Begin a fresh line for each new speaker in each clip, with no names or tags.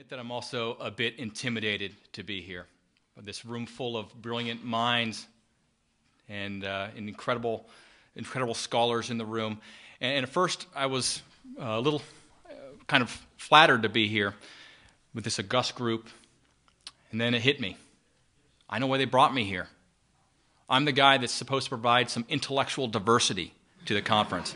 admit that I'm also a bit intimidated to be here. This room full of brilliant minds and, uh, and incredible, incredible scholars in the room. And, at first, I was a little uh, kind of flattered to be here with this august group. And then it hit me. I know why they brought me here. I'm the guy that's supposed to provide some intellectual diversity to the conference.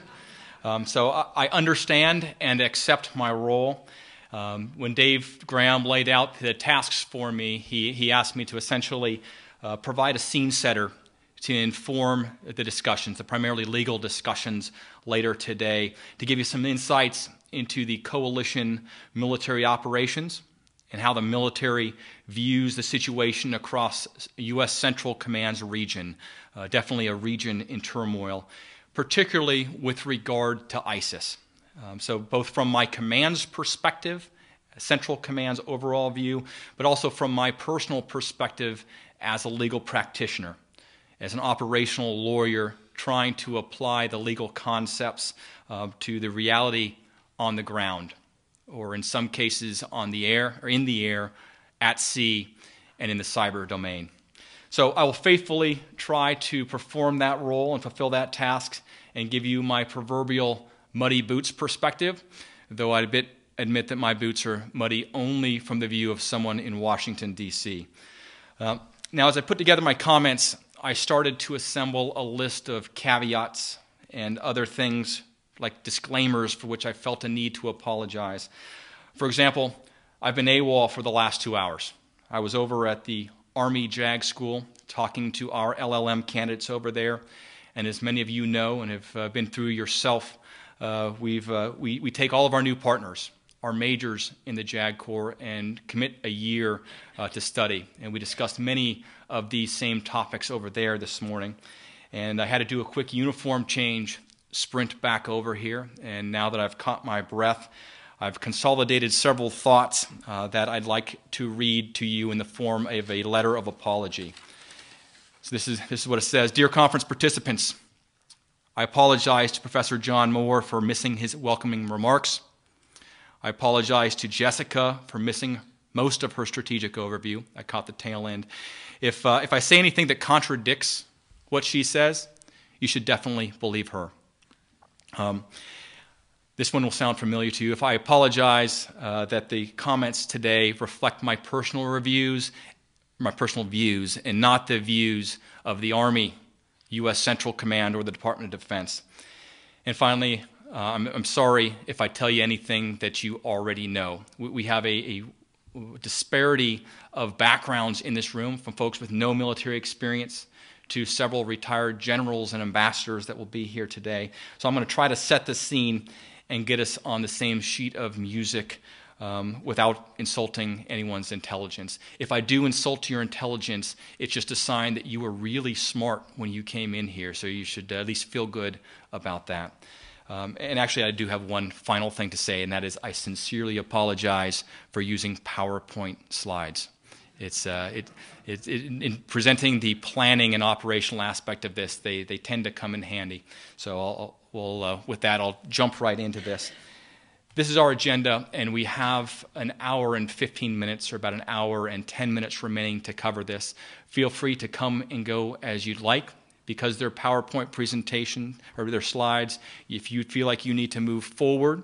Um, so I, I understand and accept my role. Um, when Dave Graham laid out the tasks for me, he, he asked me to essentially uh, provide a scene setter to inform the discussions, the primarily legal discussions later today, to give you some insights into the coalition military operations and how the military views the situation across U.S. Central Command's region, uh, definitely a region in turmoil, particularly with regard to ISIS. Um, so, both from my command's perspective, Central Command's overall view, but also from my personal perspective as a legal practitioner, as an operational lawyer trying to apply the legal concepts uh, to the reality on the ground, or in some cases on the air, or in the air, at sea, and in the cyber domain. So I will faithfully try to perform that role and fulfill that task and give you my proverbial muddy boots perspective, though I admit, admit that my boots are muddy only from the view of someone in Washington, D.C. Uh, now, as I put together my comments, I started to assemble a list of caveats and other things like disclaimers for which I felt a need to apologize. For example, I've been AWOL for the last two hours. I was over at the Army JAG School talking to our LLM candidates over there. And as many of you know and have uh, been through yourself, uh, we've, uh, we, we take all of our new partners, our majors in the JAG Corps, and commit a year uh, to study. And we discussed many of these same topics over there this morning. And I had to do a quick uniform change, sprint back over here. And now that I've caught my breath, I've consolidated several thoughts uh, that I'd like to read to you in the form of a letter of apology. So this is, this is what it says Dear conference participants, I apologize to Professor John Moore for missing his welcoming remarks. I apologize to Jessica for missing most of her strategic overview. I caught the tail end. If, uh, if I say anything that contradicts what she says, you should definitely believe her. Um, this one will sound familiar to you. If I apologize uh, that the comments today reflect my personal reviews my personal views and not the views of the Army, U.S. Central Command, or the Department of Defense. And finally, uh, I'm, I'm, sorry if I tell you anything that you already know. We, we have a, a, disparity of backgrounds in this room from folks with no military experience to several retired generals and ambassadors that will be here today. So I'm going to try to set the scene and get us on the same sheet of music um, without insulting anyone's intelligence. If I do insult your intelligence, it's just a sign that you were really smart when you came in here, so you should at least feel good about that. Um, and actually, I do have one final thing to say, and that is I sincerely apologize for using PowerPoint slides. It's, uh, it, it, it, in presenting the planning and operational aspect of this, they, they tend to come in handy. So, I'll, well, uh, with that, I'll jump right into this. This is our agenda, and we have an hour and 15 minutes, or about an hour and 10 minutes remaining to cover this. Feel free to come and go as you'd like. Because they're PowerPoint presentation or their slides, if you feel like you need to move forward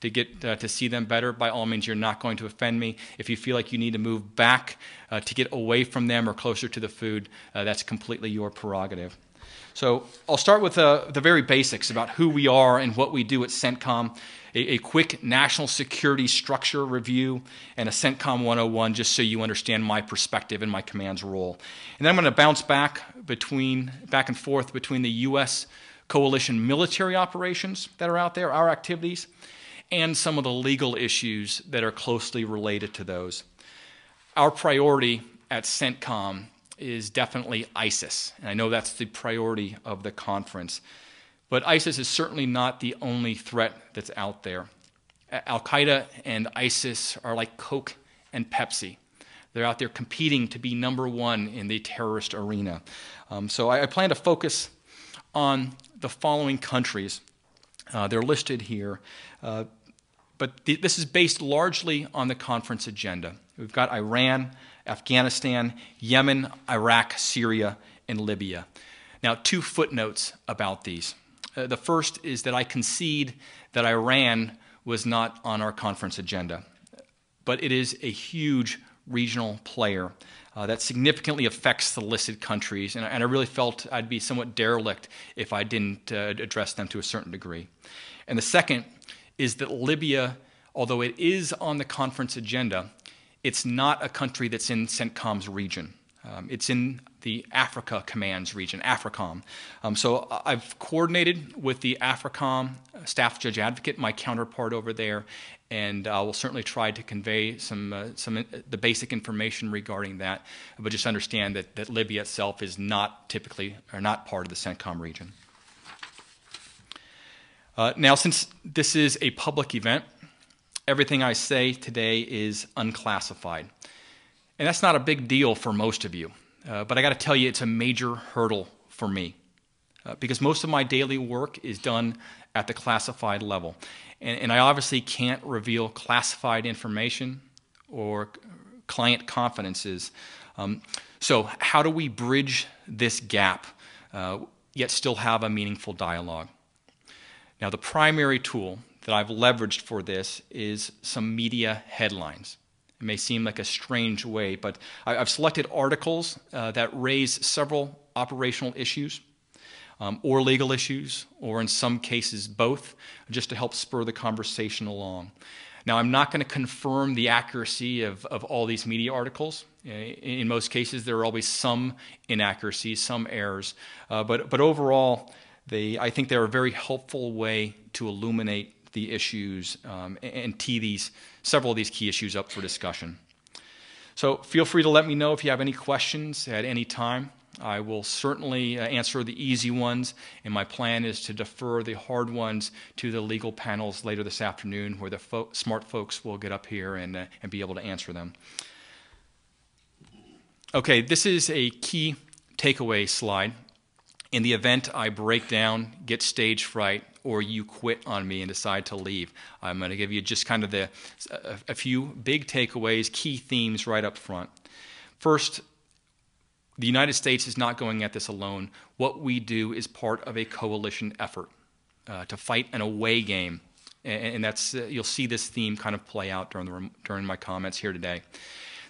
to get uh, to see them better, by all means, you're not going to offend me. If you feel like you need to move back uh, to get away from them or closer to the food, uh, that's completely your prerogative. So I'll start with uh, the very basics about who we are and what we do at CENTCOM a, a quick national security structure review, and a CENTCOM 101 just so you understand my perspective and my command's role. And then I'm going to bounce back between back and forth between the U.S. coalition military operations that are out there, our activities, and some of the legal issues that are closely related to those. Our priority at CENTCOM is definitely ISIS, and I know that's the priority of the conference. But ISIS is certainly not the only threat that's out there. Al Qaeda and ISIS are like Coke and Pepsi. They're out there competing to be number one in the terrorist arena. Um, so I, I, plan to focus on the following countries. Uh, they're listed here. Uh, but th- this is based largely on the conference agenda. We've got Iran, Afghanistan, Yemen, Iraq, Syria, and Libya. Now, two footnotes about these. Uh, the first is that I concede that Iran was not on our conference agenda, but it is a huge regional player uh, that significantly affects the listed countries, and, and, I really felt I'd be somewhat derelict if I didn't uh, address them to a certain degree. And the second is that Libya, although it is on the conference agenda, it's not a country that's in CENTCOM's region. Um, it's in the Africa Commands region, AFRICOM. Um, so I've coordinated with the AFRICOM staff judge advocate, my counterpart over there, and I uh, will certainly try to convey some, uh, some uh, the basic information regarding that. But just understand that, that Libya itself is not typically or not part of the CENTCOM region. Uh, now, since this is a public event, everything I say today is unclassified. And that's not a big deal for most of you. Uh, but I got to tell you, it's a major hurdle for me uh, because most of my daily work is done at the classified level. And, and I obviously can't reveal classified information or client confidences. Um, so, how do we bridge this gap uh, yet still have a meaningful dialogue? Now, the primary tool that I've leveraged for this is some media headlines. It may seem like a strange way, but I've selected articles uh, that raise several operational issues um, or legal issues, or in some cases both, just to help spur the conversation along. Now, I'm not going to confirm the accuracy of, of all these media articles. In most cases, there are always some inaccuracies, some errors. Uh, but, but overall, they, I think they're a very helpful way to illuminate the issues um, and tee these several of these key issues up for discussion. So feel free to let me know if you have any questions at any time. I will certainly uh, answer the easy ones, and my plan is to defer the hard ones to the legal panels later this afternoon, where the fo- smart folks will get up here and, uh, and be able to answer them. Okay, this is a key takeaway slide. In the event I break down, get stage fright, or you quit on me and decide to leave. I'm going to give you just kind of the, a, a few big takeaways, key themes right up front. First, the United States is not going at this alone. What we do is part of a coalition effort uh, to fight an away game. And, that's, uh, you'll see this theme kind of play out during, the, during my comments here today.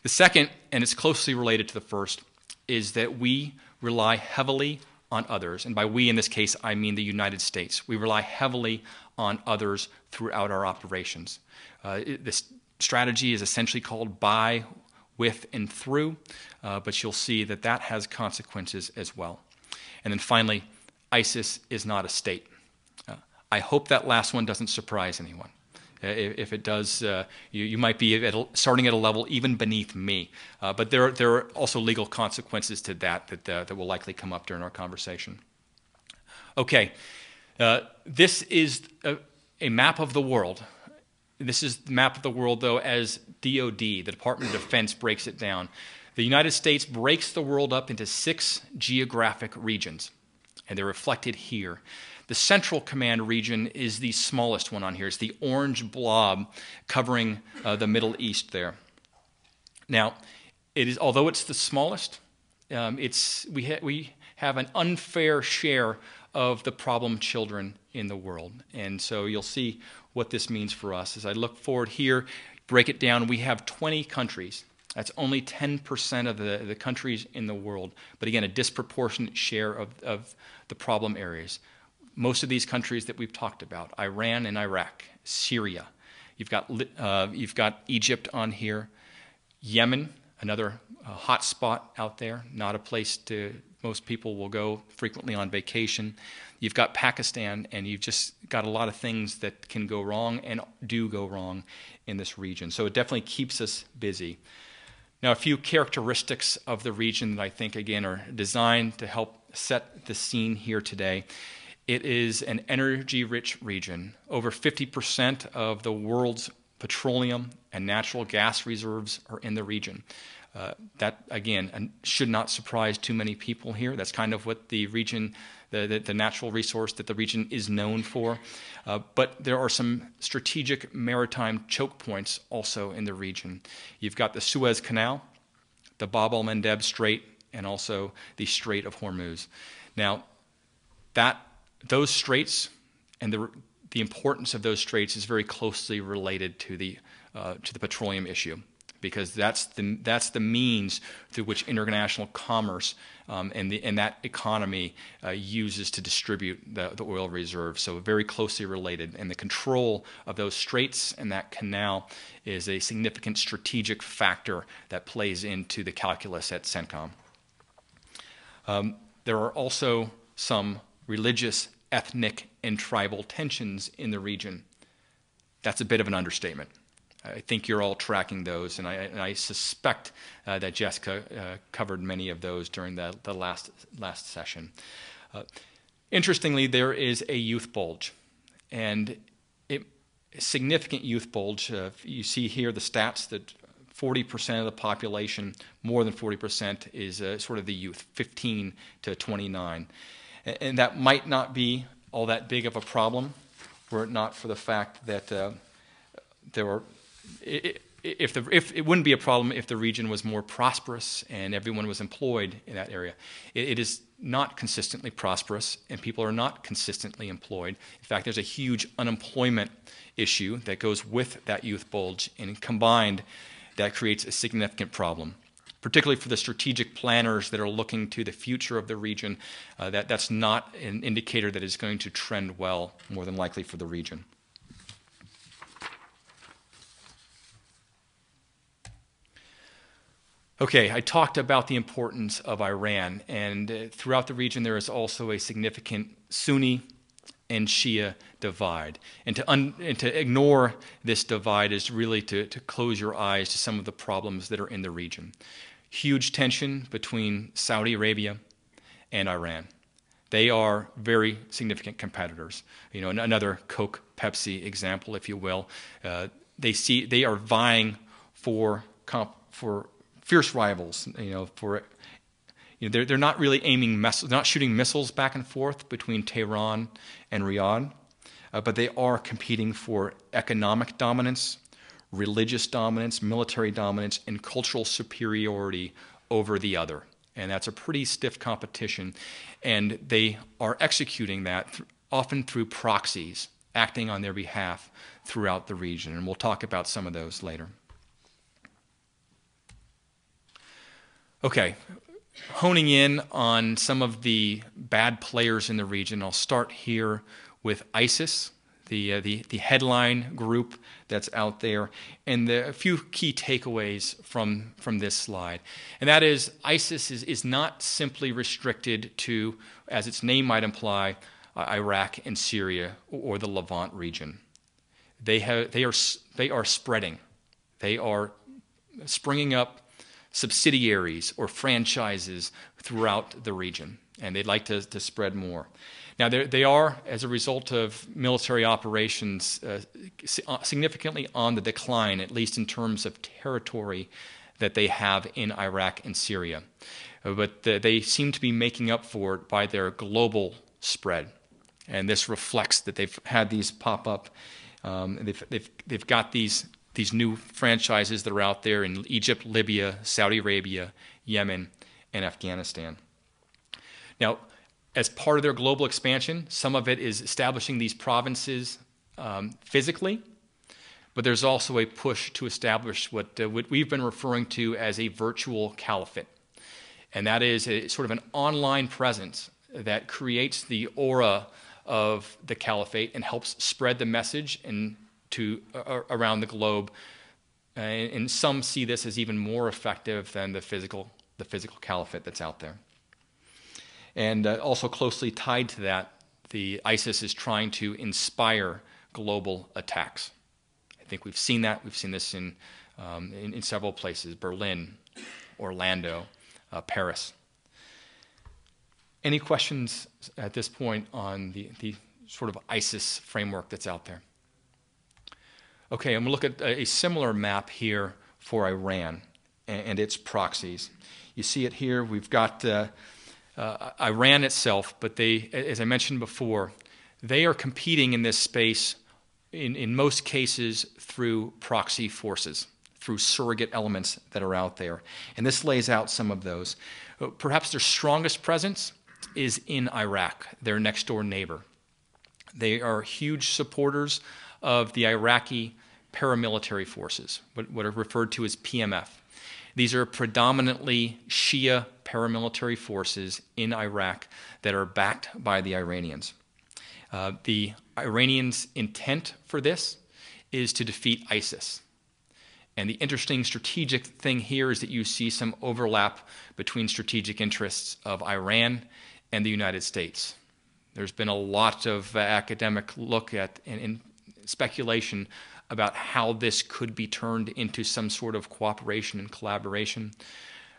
The second, and it's closely related to the first, is that we rely heavily on others. And by we in this case, I mean the United States. We rely heavily on others throughout our operations. Uh, it, this strategy is essentially called by, with, and through, uh, but you'll see that that has consequences as well. And then finally, ISIS is not a state. Uh, I hope that last one doesn't surprise anyone. Uh, if it does, uh, you, you, might be at a, starting at a level even beneath me. Uh, but there, there are also legal consequences to that that, that will likely come up during our conversation. Okay, this is a, a, map of the world. This is the map of the world, though, as DoD, the Department of Defense, breaks it down. The United States breaks the world up into six geographic regions, and they're reflected here. The Central Command region is the smallest one on here. It's the orange blob covering uh, the Middle East there. Now, it is although it's the smallest, um, it's we ha- we have an unfair share of the problem children in the world, and so you'll see what this means for us. As I look forward here, break it down. We have 20 countries. That's only 10% of the, the countries in the world, but again, a disproportionate share of, of the problem areas most of these countries that we've talked about Iran and Iraq, Syria. You've got, uh, you've got Egypt on here, Yemen, another uh, hot spot out there, not a place to most people will go frequently on vacation. You've got Pakistan, and you've just got a lot of things that can go wrong and do go wrong in this region. So it definitely keeps us busy. Now, a few characteristics of the region that I think, again, are designed to help set the scene here today. It is an energy rich region. Over 50% of the world's petroleum and natural gas reserves are in the region. Uh, that, again, should not surprise too many people here. That's kind of what the region, the, the, the natural resource that the region is known for. Uh, but there are some strategic maritime choke points also in the region. You've got the Suez Canal, the Bab el Mandeb Strait, and also the Strait of Hormuz. Now, that, those straits and the, the importance of those straits is very closely related to the, uh, to the petroleum issue because that's the, that's the means through which international commerce um, and, the, and that economy uh, uses to distribute the, the oil reserves. So, very closely related. And the control of those straits and that canal is a significant strategic factor that plays into the calculus at CENTCOM. Um, there are also some religious, ethnic, and tribal tensions in the region. That's a bit of an understatement. I think you're all tracking those, and I, and I suspect uh, that Jessica uh, covered many of those during the, the last, last session. Uh, interestingly, there is a youth bulge, and it, significant youth bulge. Uh, you see here the stats that 40% of the population, more than 40%, is uh, sort of the youth, 15 to 29. And, that might not be all that big of a problem were it not for the fact that uh, there were. If, the, if it wouldn't be a problem if the region was more prosperous and everyone was employed in that area. it, it is not consistently prosperous and people are not consistently employed. In fact, there's a huge unemployment issue that goes with that youth bulge, and combined, that creates a significant problem. Particularly for the strategic planners that are looking to the future of the region, uh, that, that's not an indicator that is going to trend well, more than likely, for the region. Okay, I talked about the importance of Iran, and uh, throughout the region there is also a significant Sunni and Shia divide. And to, un, and to ignore this divide is really to, to close your eyes to some of the problems that are in the region. Huge tension between Saudi Arabia and Iran. They are very significant competitors. You know, another Coke Pepsi example, if you will. Uh, they see they are vying for comp, for fierce rivals. You know, for you know, they're, they're not really aiming, not shooting missiles back and forth between Tehran and Riyadh, uh, but they are competing for economic dominance, religious dominance, military dominance, and cultural superiority over the other. And that's a pretty stiff competition. And they are executing that th- often through proxies, acting on their behalf throughout the region. And we'll talk about some of those later. Okay, honing in on some of the bad players in the region, I'll start here with ISIS, the, uh, the, the headline group that's out there, and the, a few key takeaways from, from this slide. And that is ISIS is, is not simply restricted to, as its name might imply, uh, Iraq and Syria or the Levant region. They, have, they, are, they are spreading, they are springing up subsidiaries or franchises throughout the region, and they'd like to, to spread more. Now, they are, as a result of military operations, uh, uh, significantly on the decline, at least in terms of territory that they have in Iraq and Syria. Uh, but the, they seem to be making up for it by their global spread. And this reflects that they've had these pop up. Um, they've, they've, they've got these these new franchises that are out there in Egypt, Libya, Saudi Arabia, Yemen, and Afghanistan. Now, as part of their global expansion, some of it is establishing these provinces um, physically, but there's also a push to establish what, uh, what we've been referring to as a virtual caliphate. And that is a, sort of an online presence that creates the aura of the caliphate and helps spread the message and to uh, around the globe. Uh, and some see this as even more effective than the physical, the physical caliphate that's out there. And uh, also closely tied to that, the ISIS is trying to inspire global attacks. I think we've seen that. We've seen this in, um, in, in, several places Berlin, Orlando, uh, Paris. Any questions at this point on the, the sort of ISIS framework that's out there? Okay, I'm going to look at a similar map here for Iran. and, and its proxies. You see it here. We've got uh, uh, Iran itself, but they, as I mentioned before, they are competing in this space in, in most cases through proxy forces, through surrogate elements that are out there. And this lays out some of those. Perhaps their strongest presence is in Iraq, their next door neighbor. They are huge supporters of the Iraqi paramilitary forces, what, what are referred to as PMF. These are predominantly Shia paramilitary forces in Iraq that are backed by the Iranians. Uh, the Iranians' intent for this is to defeat ISIS. And the interesting strategic thing here is that you see some overlap between strategic interests of Iran and the United States. There's been a lot of academic look at and, and speculation about how this could be turned into some sort of cooperation and collaboration.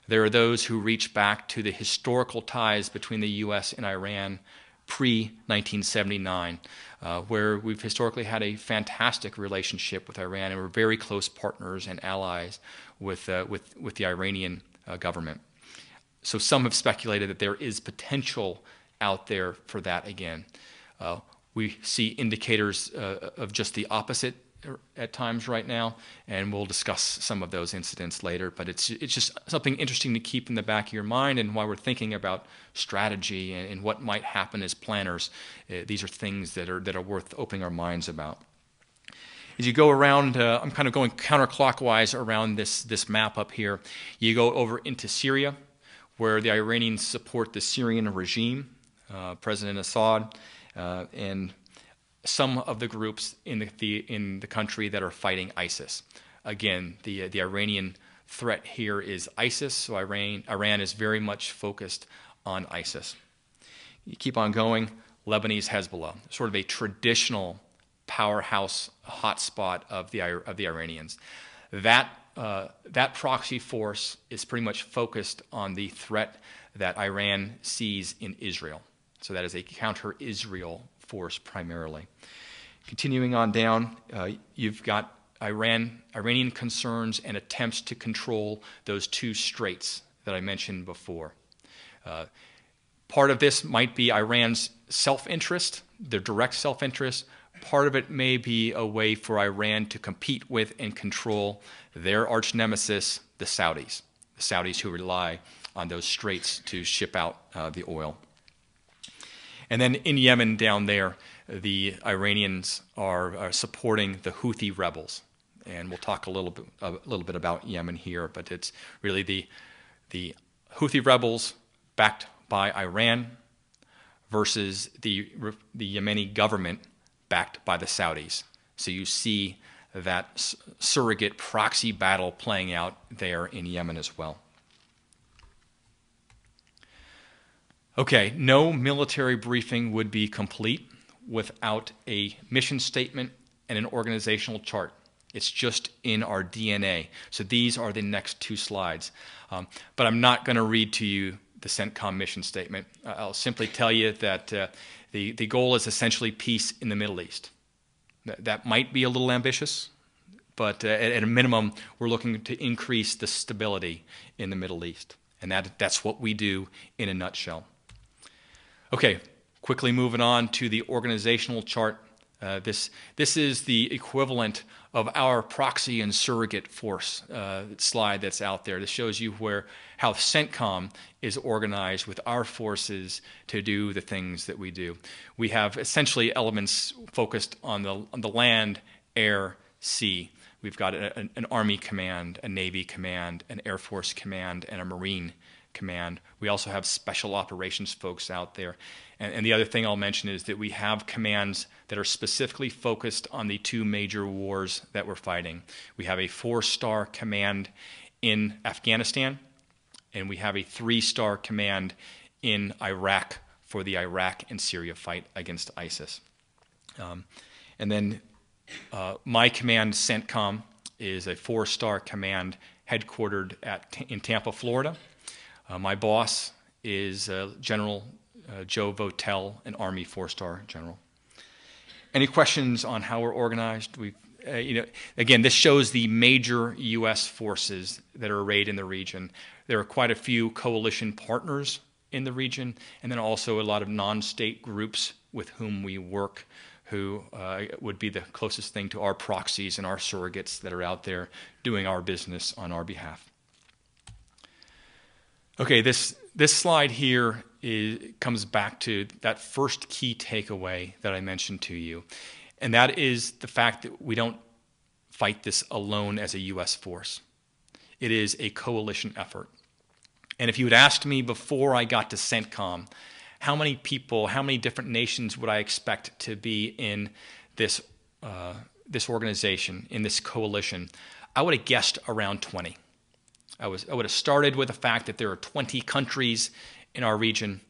There are those who reach back to the historical ties between the U.S. and Iran pre 1979, uh, where we've historically had a fantastic relationship with Iran and we're very close partners and allies with, uh, with, with the Iranian uh, government. So some have speculated that there is potential out there for that again. Uh, we see indicators uh, of just the opposite at times right now, and we'll discuss some of those incidents later. But it's it's just something interesting to keep in the back of your mind, and while we're thinking about strategy and, and what might happen as planners, uh, these are things that are that are worth opening our minds about. As you go around, uh, I'm kind of going counterclockwise around this this map up here. You go over into Syria, where the Iranians support the Syrian regime, uh, President Assad, uh, and some of the groups in the, the, in the country that are fighting ISIS. Again, the, the Iranian threat here is ISIS, so Iran, Iran is very much focused on ISIS. You keep on going, Lebanese Hezbollah, sort of a traditional powerhouse hotspot of the, of the Iranians. That, uh, that proxy force is pretty much focused on the threat that Iran sees in Israel. So that is a counter Israel force primarily. Continuing on down, uh, you've got Iran, Iranian concerns and attempts to control those two straits that I mentioned before. Uh, part of this might be Iran's self interest, their direct self interest. Part of it may be a way for Iran to compete with and control their arch nemesis, the Saudis, the Saudis who rely on those straits to ship out uh, the oil. And then in Yemen down there, the Iranians are, are supporting the Houthi rebels. And we'll talk a little bit, a little bit about Yemen here, but it's really the, the Houthi rebels backed by Iran versus the, the Yemeni government backed by the Saudis. So you see that surrogate proxy battle playing out there in Yemen as well. Okay, no military briefing would be complete without a mission statement and an organizational chart. It's just in our DNA. So these are the next two slides. Um, but I'm not going to read to you the CENTCOM mission statement. I'll simply tell you that uh, the, the goal is essentially peace in the Middle East. That, that might be a little ambitious, but uh, at, at, a minimum, we're looking to increase the stability in the Middle East. And that, that's what we do in a nutshell. Okay, quickly moving on to the organizational chart. Uh, this, this is the equivalent of our proxy and surrogate force uh, slide that's out there. This shows you where how CENTCOM is organized with our forces to do the things that we do. We have essentially elements focused on the, on the land, air, sea. We've got a, an Army command, a Navy command, an Air Force command, and a Marine Command. We also have special operations folks out there. And, and, the other thing I'll mention is that we have commands that are specifically focused on the two major wars that we're fighting. We have a four star command in Afghanistan, and we have a three star command in Iraq for the Iraq and Syria fight against ISIS. Um, and then uh, my command, CENTCOM, is a four star command headquartered at, in Tampa, Florida. Uh, my boss is uh, General uh, Joe Votel, an Army four star general. Any questions on how we're organized? we uh, you know, again, this shows the major U.S. forces that are arrayed in the region. There are quite a few coalition partners in the region, and then also a lot of non-state groups with whom we work who uh, would be the closest thing to our proxies and our surrogates that are out there doing our business on our behalf. Okay, this, this slide here is, comes back to that first key takeaway that I mentioned to you, and that is the fact that we don't fight this alone as a U.S. force. It is a coalition effort. And if you had asked me before I got to CENTCOM, how many people, how many different nations would I expect to be in this, uh, this organization, in this coalition? I would have guessed around 20. I, was, I would have started with the fact that there are 20 countries in our region.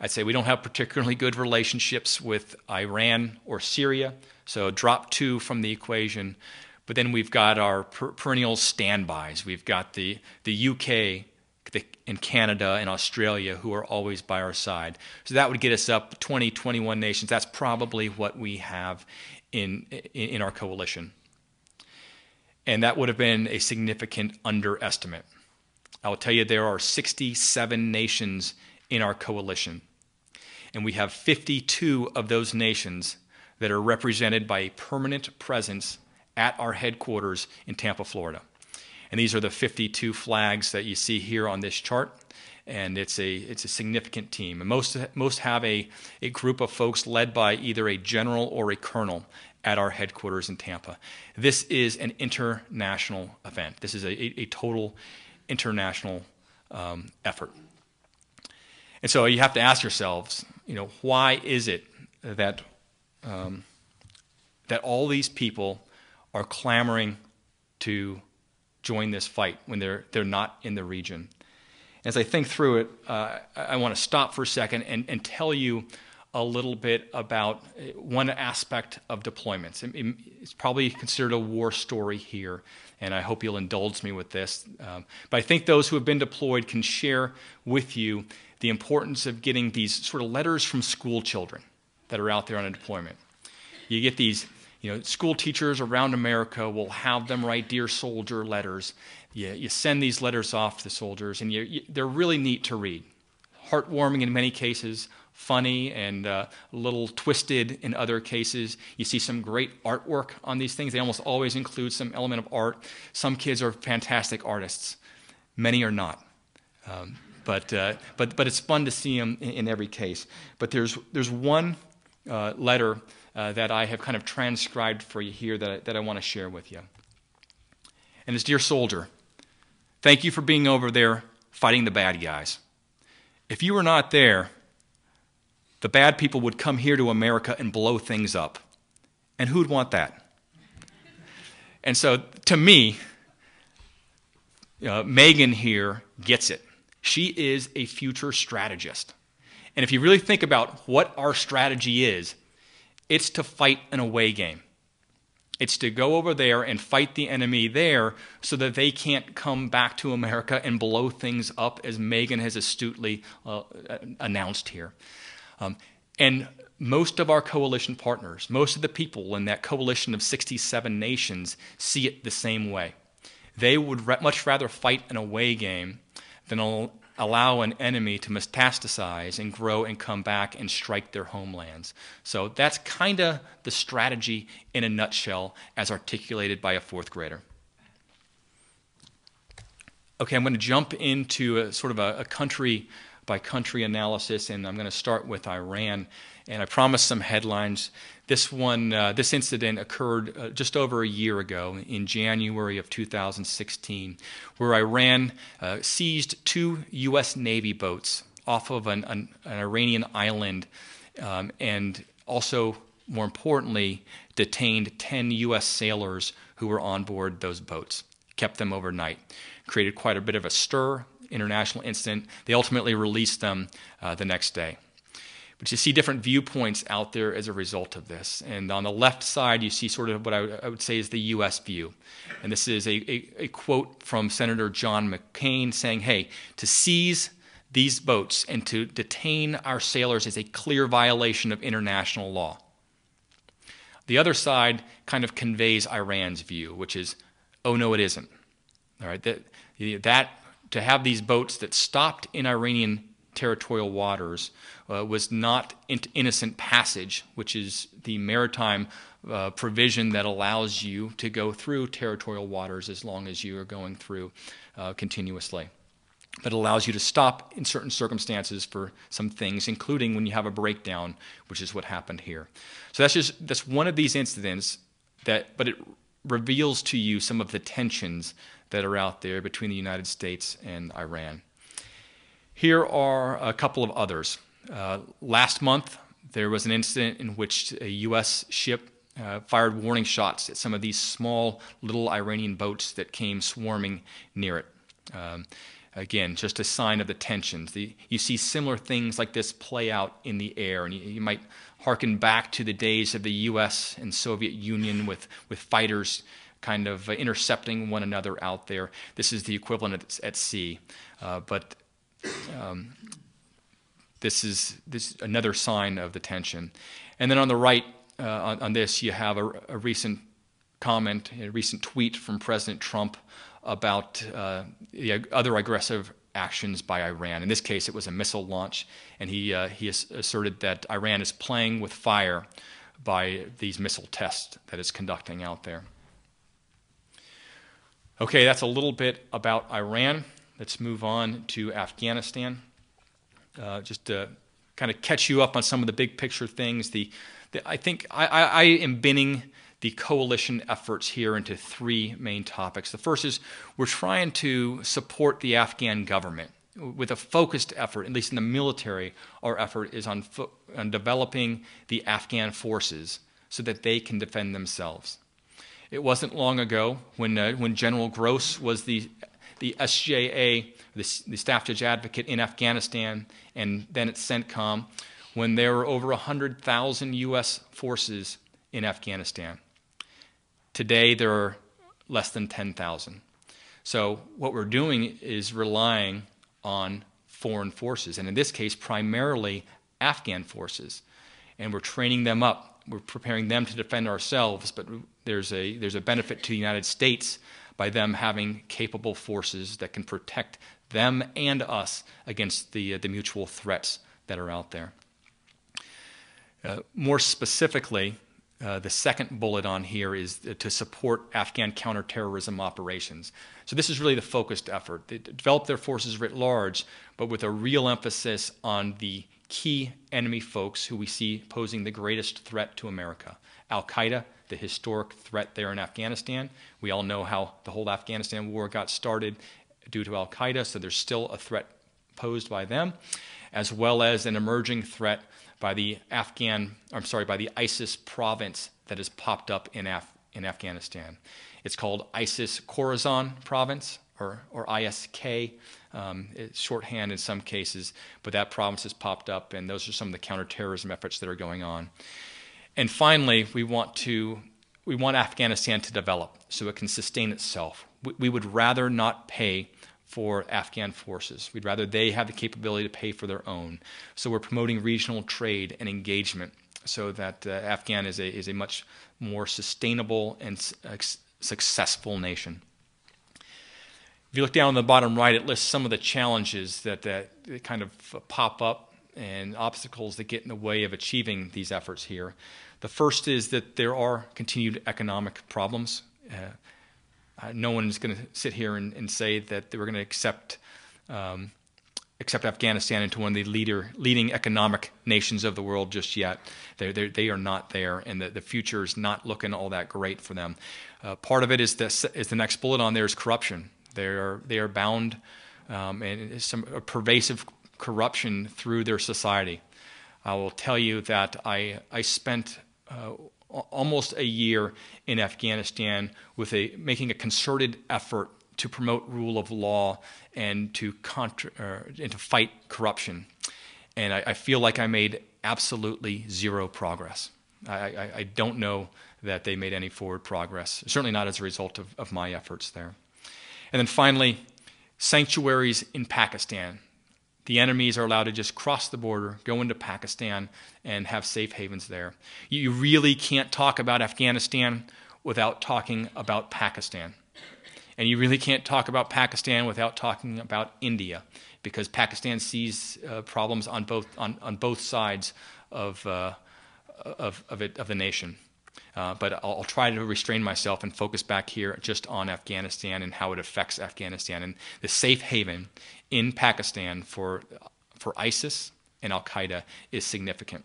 I'd say we don't have particularly good relationships with Iran or Syria, so drop two from the equation. But then we've got our per- perennial standbys. We've got the, the UK, the, in Canada and Australia who are always by our side. So that would get us up 20, 21 nations. That's probably what we have in, in, in our coalition. And that would have been a significant underestimate. I will tell you there are 67 nations in our coalition. And we have 52 of those nations that are represented by a permanent presence at our headquarters in Tampa, Florida. And these are the 52 flags that you see here on this chart. And it's a, it's a significant team. And most, most have a, a group of folks led by either a general or a colonel at our headquarters in Tampa. This is an international event. This is a, a, a total international um, effort. And so you have to ask yourselves, you know, why is it that um, that all these people are clamoring to join this fight when they're, they're not in the region. As I think through it, uh, I want to stop for a second and, and tell you a little bit about one aspect of deployments. It's probably considered a war story here, and I hope you'll indulge me with this. Um, but I think those who have been deployed can share with you the importance of getting these sort of letters from school children that are out there on a deployment. You get these you know, school teachers around America will have them write Dear Soldier letters. You, you send these letters off to the soldiers, and you, you, they're really neat to read. Heartwarming in many cases, funny and uh, a little twisted in other cases. You see some great artwork on these things. They almost always include some element of art. Some kids are fantastic artists, many are not. Um, but, uh, but, but it's fun to see them in, in every case. But there's, there's one uh, letter uh, that I have kind of transcribed for you here that I, that I want to share with you. And it's Dear Soldier, thank you for being over there fighting the bad guys. If you were not there, the bad people would come here to America and blow things up. And who'd want that? And so, to me, uh, Megan here gets it. She is a future strategist. And if you really think about what our strategy is, it's to fight an away game. It's to go over there and fight the enemy there so that they can't come back to America and blow things up, as Megan has astutely uh, announced here. Um, and most of our coalition partners, most of the people in that coalition of 67 nations, see it the same way. They would re- much rather fight an away game than allow an enemy to metastasize and grow and come back and strike their homelands. So that's kind of the strategy in a nutshell as articulated by a fourth grader. Okay, I'm going to jump into a, sort of a, a country by country analysis, and I'm going to start with Iran. And I promised some headlines. This one, uh, this incident occurred uh, just over a year ago in January of 2016, where Iran uh, seized two U.S. Navy boats off of an, an, an Iranian island um, and also, more importantly, detained 10 U.S. sailors who were on board those boats, kept them overnight. Created quite a bit of a stir, international incident. They ultimately released them uh, the next day. But you see different viewpoints out there as a result of this. And on the left side, you see sort of what I would, say is the U.S. view. And this is a, a, a quote from Senator John McCain saying, hey, to seize these boats and to detain our sailors is a clear violation of international law. The other side kind of conveys Iran's view, which is, oh no, it isn't. All right, that, that to have these boats that stopped in Iranian territorial waters uh, was not in- innocent passage, which is the maritime uh, provision that allows you to go through territorial waters as long as you are going through uh, continuously. But allows you to stop in certain circumstances for some things, including when you have a breakdown, which is what happened here. So that's just that's one of these incidents that, but it reveals to you some of the tensions that are out there between the United States and Iran. Here are a couple of others. Uh, last month, there was an incident in which a U.S. ship uh, fired warning shots at some of these small little Iranian boats that came swarming near it. Um, again, just a sign of the tensions. The, you see similar things like this play out in the air, and you, you, might harken back to the days of the U.S. and Soviet Union with, with fighters kind of intercepting one another out there. This is the equivalent at, at sea. Uh, but um, this is this another sign of the tension. And then on the right, uh, on, on, this, you have a, a, recent comment, a recent tweet from President Trump about uh, the other aggressive actions by Iran. In this case, it was a missile launch, and he uh, he asserted that Iran is playing with fire by these missile tests that it's conducting out there. Okay, that's a little bit about Iran. Let's move on to Afghanistan. Uh, just to kind of catch you up on some of the big picture things. The, the I think I, I, I am binning the coalition efforts here into three main topics. The first is we're trying to support the Afghan government with a focused effort, at least in the military, our effort is on, fo- on developing the Afghan forces so that they can defend themselves. It wasn't long ago when, uh, when General Gross was the the SJA, the, the staff judge advocate in Afghanistan, and then at CENTCOM, when there were over 100,000 U.S. forces in Afghanistan. Today, there are less than 10,000. So, what we're doing is relying on foreign forces, and in this case, primarily Afghan forces. And we're training them up. We're preparing them to defend ourselves, but there's a, there's a benefit to the United States by them having capable forces that can protect them and us against the, uh, the mutual threats that are out there. Uh, more specifically, uh, the second bullet on here is to support Afghan counterterrorism operations. So, this is really the focused effort. They develop their forces writ large, but with a real emphasis on the key enemy folks who we see posing the greatest threat to America Al Qaeda, the historic threat there in Afghanistan. We all know how the whole Afghanistan war got started due to Al Qaeda, so there's still a threat posed by them, as well as an emerging threat by the Afghan, I'm sorry, by the ISIS province that has popped up in, Af- in Afghanistan. It's called ISIS Khorasan province or, or ISK. Um, shorthand in some cases, but that province has popped up, and those are some of the counterterrorism efforts that are going on. And finally, we want to we want Afghanistan to develop so it can sustain itself. We, we would rather not pay for Afghan forces. We'd rather they have the capability to pay for their own. So we're promoting regional trade and engagement so that uh, Afghan is a, is a much more sustainable and successful nation. If you look down on the bottom right, it lists some of the challenges that, that kind of pop up and obstacles that get in the way of achieving these efforts here. The first is that there are continued economic problems. Uh, no one is going to sit here and, and, say that we're going to accept um, accept Afghanistan into one of the leader, leading economic nations of the world just yet. They're, they're, they are not there, and the, the future is not looking all that great for them. Uh, part of it is, this, is the next bullet on there is corruption. They are, they are bound um, and some pervasive corruption through their society. I will tell you that I, I spent uh, almost a year in Afghanistan with a, making a concerted effort to promote rule of law and to, contra, uh, and to fight corruption. And I, I, feel like I made absolutely zero progress. I, I, I, don't know that they made any forward progress, certainly not as a result of, of my efforts there. And then finally, sanctuaries in Pakistan the enemies are allowed to just cross the border, go into Pakistan, and have safe havens there. You really can't talk about Afghanistan without talking about Pakistan. And you really can't talk about Pakistan without talking about India, because Pakistan sees uh, problems on both, on, on both sides of, uh, of, of, it, of the nation. Uh, but I'll, I'll, try to restrain myself and focus back here just on Afghanistan and how it affects Afghanistan. And the safe haven in Pakistan for, for ISIS and Al Qaeda is significant.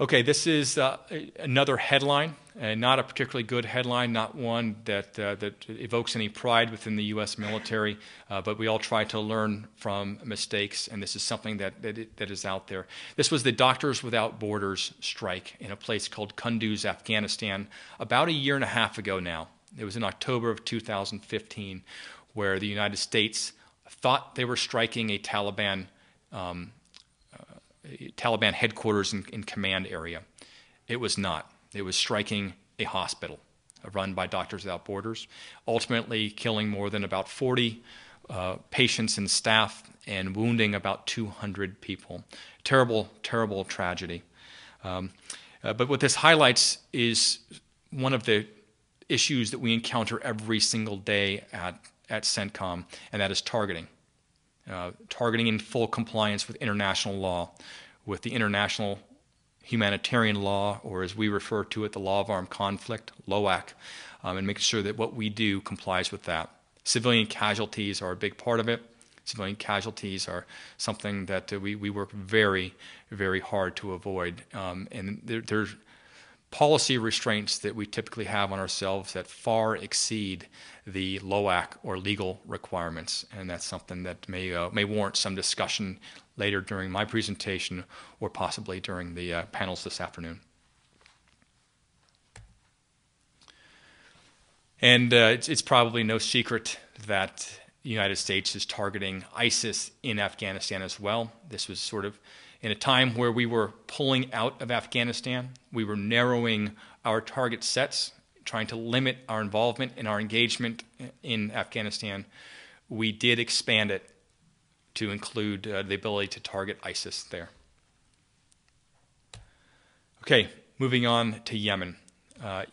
Okay, this is uh, another headline, and not a particularly good headline, not one that, uh, that evokes any pride within the U.S. military, uh, but we all try to learn from mistakes, and this is something that, that, that is out there. This was the Doctors Without Borders strike in a place called Kunduz, Afghanistan, about a year and a half ago now. It was in October of 2015, where the United States thought they were striking a Taliban um, Taliban headquarters and command area. It was not. It was striking a hospital run by Doctors Without Borders, ultimately killing more than about 40 uh, patients and staff and wounding about 200 people. Terrible, terrible tragedy. Um, uh, but what this highlights is one of the issues that we encounter every single day at, at CENTCOM, and that is targeting. Uh, targeting in full compliance with international law, with the international humanitarian law, or as we refer to it, the law of armed conflict, LOAC, um, and making sure that what we do complies with that. Civilian casualties are a big part of it. Civilian casualties are something that uh, we, we work very, very hard to avoid. Um, and there, there's policy restraints that we typically have on ourselves that far exceed the LOAC or legal requirements, and that's something that may uh, may warrant some discussion later during my presentation or possibly during the uh, panels this afternoon. And uh, it's, it's probably no secret that the United States is targeting ISIS in Afghanistan as well. This was sort of in a time where we were pulling out of Afghanistan, we were narrowing our target sets, trying to limit our involvement and our engagement in Afghanistan. We did expand it to include uh, the ability to target ISIS there. Okay, moving on to Yemen. Uh,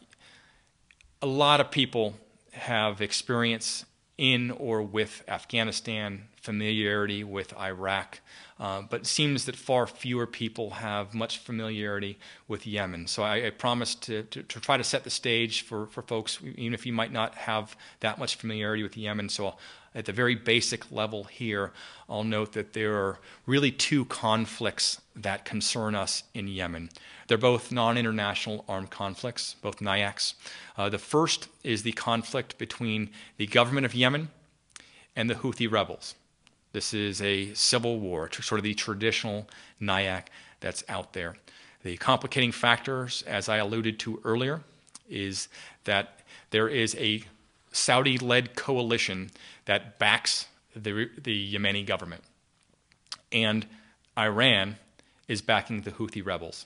a lot of people have experience in or with Afghanistan, familiarity with Iraq, uh, but it seems that far fewer people have much familiarity with Yemen. So I, I to, to, to, try to set the stage for, for folks, even if you might not have that much familiarity with Yemen. So I'll, at the very basic level here, I'll note that there are really two conflicts that concern us in Yemen. They're both non international armed conflicts, both NIACs. Uh, the first is the conflict between the government of Yemen and the Houthi rebels. This is a civil war, sort of the traditional NIAC that's out there. The complicating factors, as I alluded to earlier, is that there is a Saudi led coalition that backs the, the Yemeni government. And Iran is backing the Houthi rebels.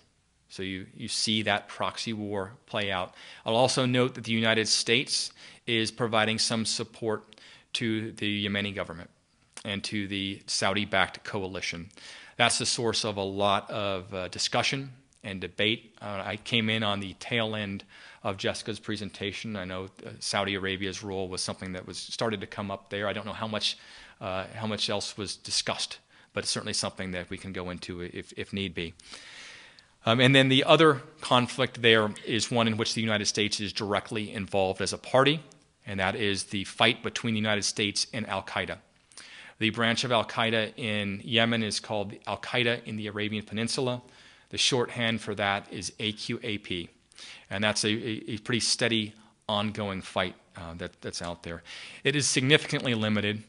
So you, you see that proxy war play out. I'll also note that the United States is providing some support to the Yemeni government and to the Saudi backed coalition. That's the source of a lot of uh, discussion and debate. Uh, I came in on the tail end of Jessica's presentation. I know uh, Saudi Arabia's role was something that was started to come up there. I don't know how much uh, how much else was discussed, but it's certainly something that we can go into if, if need be. Um, and then the other conflict there is one in which the United States is directly involved as a party, and that is the fight between the United States and Al Qaeda. The branch of Al Qaeda in Yemen is called Al Qaeda in the Arabian Peninsula. The shorthand for that is AQAP. And that's a, a, pretty steady, ongoing fight uh, that, that's out there. It is significantly limited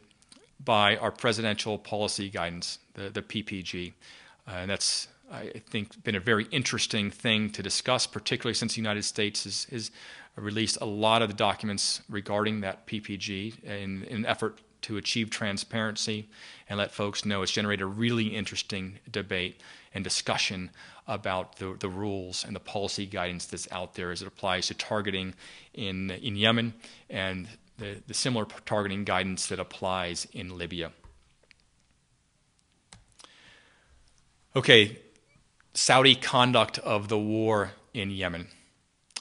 by our presidential policy guidance, the, the PPG. Uh, and that's, I think, been a very interesting thing to discuss, particularly since the United States has, has released a lot of the documents regarding that PPG in, in an effort to achieve transparency and let folks know. It's generated a really interesting debate and discussion about the, the rules and the policy guidance that's out there as it applies to targeting in, in Yemen and the, the similar targeting guidance that applies in Libya. Okay, Saudi conduct of the war in Yemen.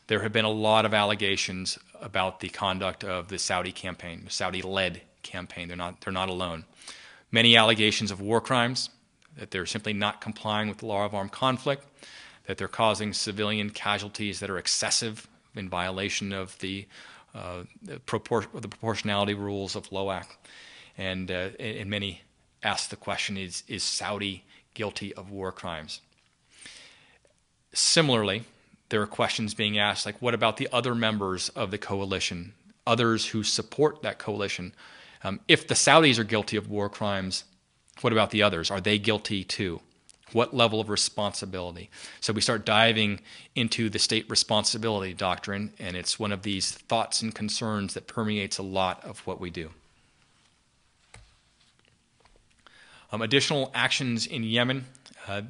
There have been a lot of allegations about the conduct of the Saudi campaign, the Saudi-led campaign. They're not, they're not alone. Many allegations of war crimes, that they're simply not complying with the law of armed conflict, that they're causing civilian casualties that are excessive in violation of the, uh, the, propor- the, proportionality rules of LOAC. And, uh, and many ask the question is, is Saudi guilty of war crimes? Similarly, there are questions being asked like, what about the other members of the coalition, others who support that coalition? Um, if the Saudis are guilty of war crimes, what about the others? Are they guilty too? What level of responsibility? So we start diving into the state responsibility doctrine, and it's one of these thoughts and concerns that permeates a lot of what we do. Um, additional actions in Yemen. Uh,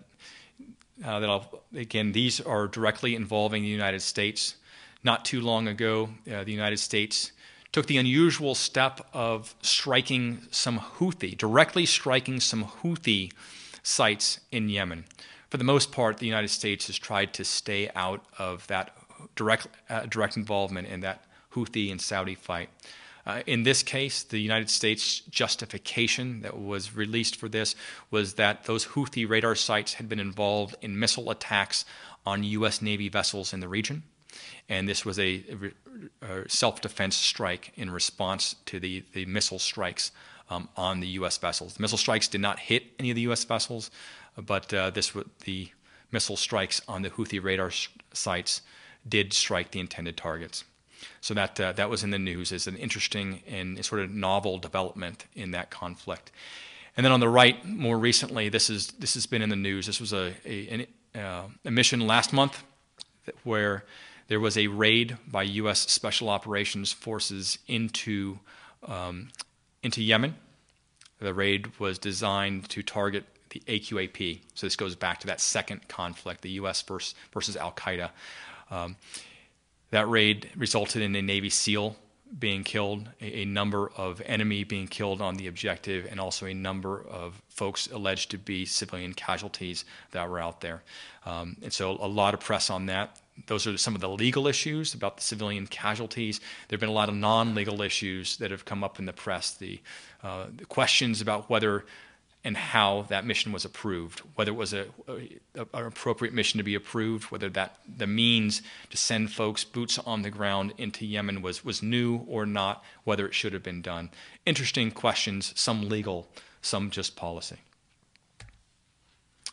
uh, that I'll, again, these are directly involving the United States. Not too long ago, uh, the United States took the unusual step of striking some Houthi, directly striking some Houthi sites in Yemen. For the most part, the United States has tried to stay out of that direct, uh, direct involvement in that Houthi and Saudi fight. Uh, in this case, the United States justification that was released for this was that those Houthi radar sites had been involved in missile attacks on U.S. Navy vessels in the region. And this was a, a self defense strike in response to the, the missile strikes um, on the U.S. vessels. The missile strikes did not hit any of the U.S. vessels, but uh, this the missile strikes on the Houthi radar sites did strike the intended targets. So that uh, that was in the news as an interesting and sort of novel development in that conflict. And then on the right, more recently, this is this has been in the news. This was a a, uh, a mission last month where there was a raid by U.S. Special Operations Forces into um, into Yemen. The raid was designed to target the AQAP. So this goes back to that second conflict, the U.S. versus, versus Al Qaeda. Um, that raid resulted in a Navy SEAL being killed, a, a, number of enemy being killed on the objective, and also a number of folks alleged to be civilian casualties that were out there. Um, and so a lot of press on that. Those are some of the legal issues about the civilian casualties. There have been a lot of non legal issues that have come up in the press. The, uh, the questions about whether and how that mission was approved, whether it was a, a, an appropriate mission to be approved, whether that the means to send folks boots on the ground into Yemen was, was new or not, whether it should have been done. Interesting questions, some legal, some just policy.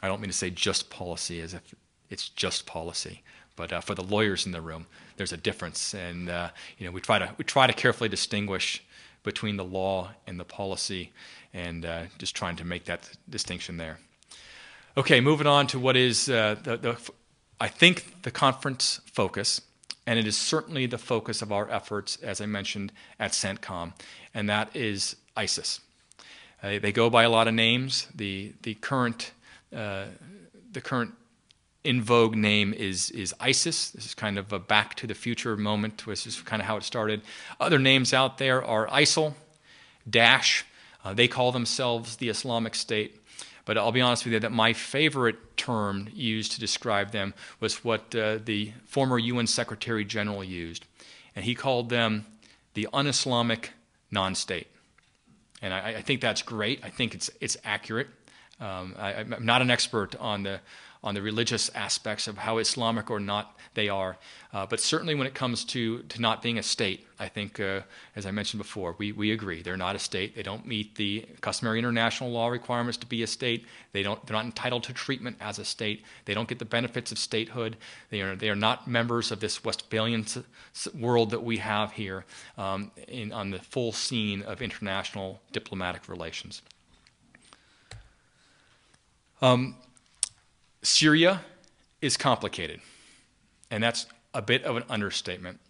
I don't mean to say just policy as if it's just policy, but uh, for the lawyers in the room, there's a difference, and uh, you know we try to we try to carefully distinguish between the law and the policy and uh, just trying to make that distinction there. Okay, moving on to what is uh, the, the, I think, the conference focus, and it is certainly the focus of our efforts, as I mentioned, at CENTCOM, and that is ISIS. Uh, they go by a lot of names. The, the, current, uh, the current in vogue name is, is ISIS. This is kind of a back to the future moment, which is kind of how it started. Other names out there are ISIL, Daesh, uh, they call themselves the Islamic State. But I'll be honest with you that my favorite term used to describe them was what uh, the former UN Secretary General used. And he called them the un Islamic non state. And I, I, think that's great. I think it's, it's accurate. Um, I, am not an expert on the on the religious aspects of how Islamic or not they are. Uh, but certainly when it comes to, to not being a state, I think, uh, as I mentioned before, we, we agree. They're not a state. They don't meet the customary international law requirements to be a state. They don't, they're not entitled to treatment as a state. They don't get the benefits of statehood. They are, they are not members of this Westphalian world that we have here um, in, on the full scene of international diplomatic relations. Um, Syria is complicated, and that's a bit of an understatement.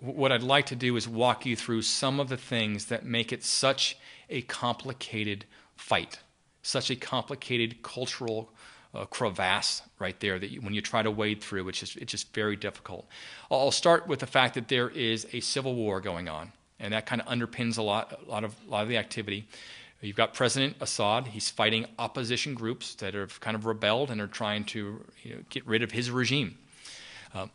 What I'd like to do is walk you through some of the things that make it such a complicated fight, such a complicated cultural uh, crevasse right there that you, when you try to wade through, it's just, it's just very difficult. I'll start with the fact that there is a civil war going on and that kind of underpins a lot, a lot of a lot of the activity. You've got President Assad. He's fighting opposition groups that have kind of rebelled and are trying to you know, get rid of his regime. Um,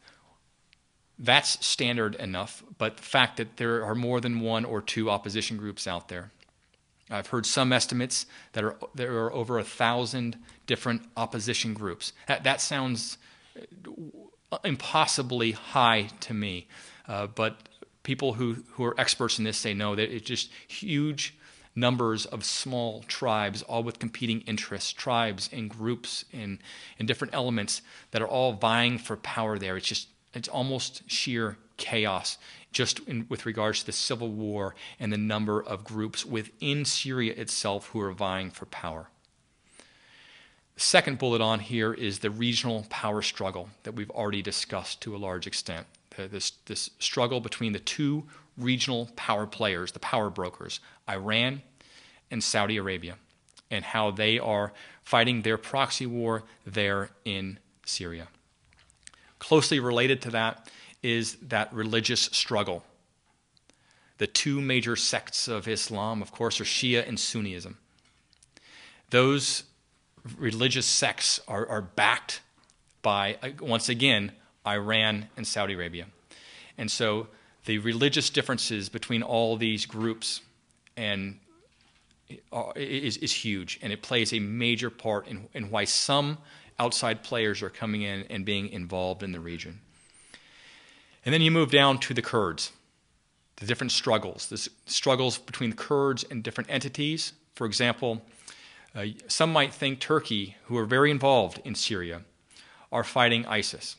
that's standard enough, but the fact that there are more than one or two opposition groups out there. I've heard some estimates that are, there are over a thousand different opposition groups. That, that sounds impossibly high to me, uh, but people who, who are experts in this say no, that it's just huge numbers of small tribes, all with competing interests, tribes and groups and, and different elements that are all vying for power there. It's just, it's almost sheer chaos just in, with regards to the civil war and the number of groups within Syria itself who are vying for power. The second bullet on here is the regional power struggle that we've already discussed to a large extent. This, this struggle between the two regional power players, the power brokers, Iran and Saudi Arabia, and how they are fighting their proxy war there in Syria. Closely related to that is that religious struggle. The two major sects of Islam, of course, are Shia and Sunnism. Those religious sects are, are backed by, uh, once again, Iran and Saudi Arabia. And so the religious differences between all these groups and uh, is, is huge, and it plays a major part in, in why some outside players are coming in and being involved in the region. And then you move down to the Kurds, the different struggles, the struggles between the Kurds and different entities. For example, uh, some might think Turkey, who are very involved in Syria, are fighting ISIS.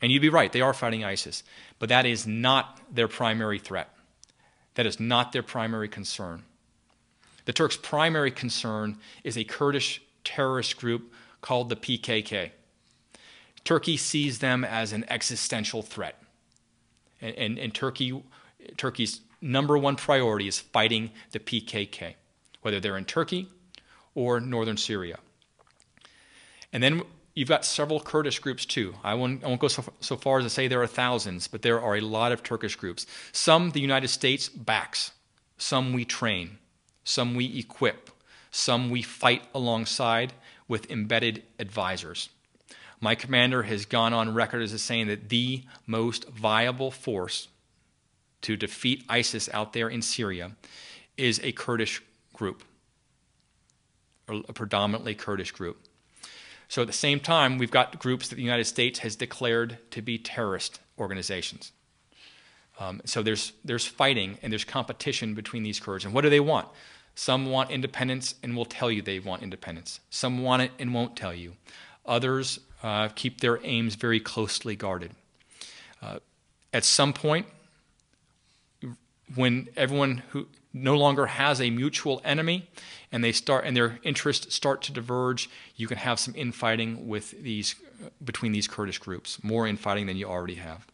And you'd be right, they are fighting ISIS. But that is not their primary threat. That is not their primary concern. The Turks' primary concern is a Kurdish terrorist group called the PKK. Turkey sees them as an existential threat. And, and, and Turkey, Turkey's number one priority is fighting the PKK, whether they're in Turkey or northern Syria. And then you've got several Kurdish groups too. I won't, I won't go so, so, far as to say there are thousands, but there are a lot of Turkish groups. Some the United States backs, some we train, some we equip, some we fight alongside with embedded advisors. My commander has gone on record as saying that the most viable force to defeat ISIS out there in Syria is a Kurdish group, a predominantly Kurdish group. So at the same time, we've got groups that the United States has declared to be terrorist organizations. Um, so there's, there's fighting and there's competition between these Kurds. And what do they want? Some want independence and will tell you they want independence. Some want it and won't tell you. Others uh, keep their aims very closely guarded. Uh, at some point, when everyone who no longer has a mutual enemy and they start and their interests start to diverge, you can have some infighting with these between these Kurdish groups, more infighting than you already have.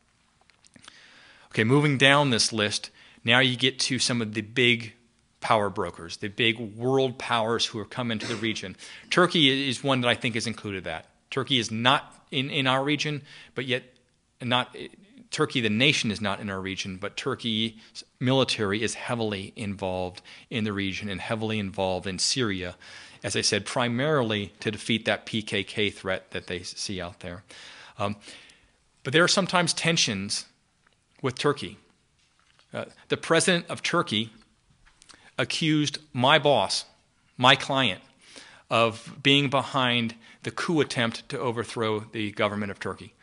Okay, moving down this list, now you get to some of the big power brokers, the big world powers who have come into the region. Turkey is one that I think has included that. Turkey is not in, in our region, but yet not Turkey, the nation, is not in our region, but Turkey's military is heavily involved in the region and heavily involved in Syria, as I said, primarily to defeat that PKK threat that they see out there. Um, but there are sometimes tensions with Turkey. Uh, the president of Turkey accused my boss, my client, of being behind the coup attempt to overthrow the government of Turkey.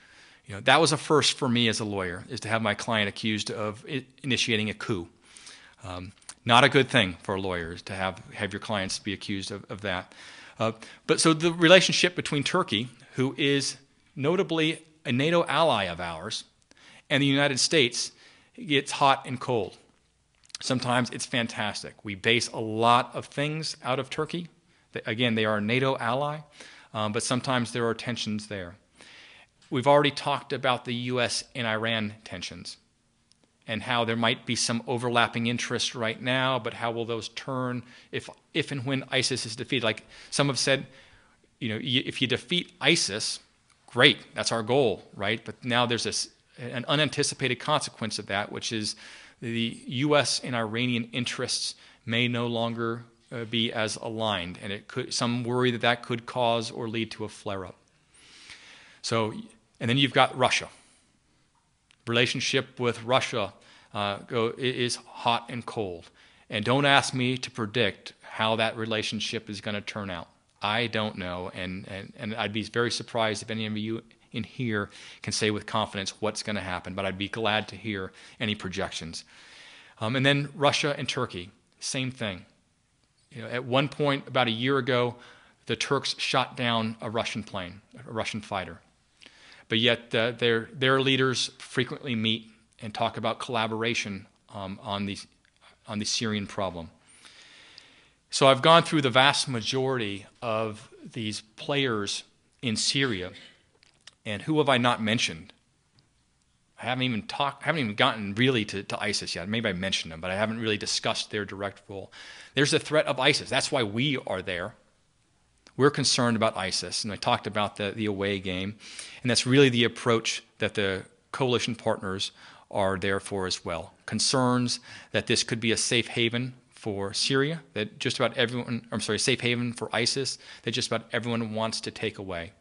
You know, that was a first for me as a lawyer, is to have my client accused of initiating a coup. Um, not a good thing for lawyers to have, have your clients be accused of, of that. Uh, but so the relationship between Turkey, who is notably a NATO ally of ours, and the United States gets hot and cold. Sometimes it's fantastic. We base a lot of things out of Turkey. Again, they are a NATO ally, um, but sometimes there are tensions there. We've already talked about the U.S. and Iran tensions and how there might be some overlapping interests right now, but how will those turn if, if and when ISIS is defeated? Like some have said, you know, if you defeat ISIS, great, that's our goal, right? But now there's this an unanticipated consequence of that, which is the U.S. and Iranian interests may no longer uh, be as aligned, and it could some worry that that could cause or lead to a flare-up. So, and then you've got Russia. Relationship with Russia uh, go, is hot and cold, and don't ask me to predict how that relationship is going to turn out. I don't know, and, and, and I'd be very surprised if any of you in here can say with confidence what's going to happen, but I'd be glad to hear any projections. Um, and then Russia and Turkey, same thing. You know, at one point, about a year ago, the Turks shot down a Russian plane, a Russian fighter. But yet, uh, their, their leaders frequently meet and talk about collaboration um, on, the, on the Syrian problem. So I've gone through the vast majority of these players in Syria, and who have I not mentioned? I haven't even talked, haven't even gotten really to, to ISIS yet. Maybe I mentioned them, but I haven't really discussed their direct role. There's the threat of ISIS. That's why we are there. We're concerned about ISIS, and I talked about the, the away game, and that's really the approach that the coalition partners are there for as well. Concerns that this could be a safe haven for Syria, that just about everyone, I'm sorry, safe haven for ISIS, that just about everyone wants to take away.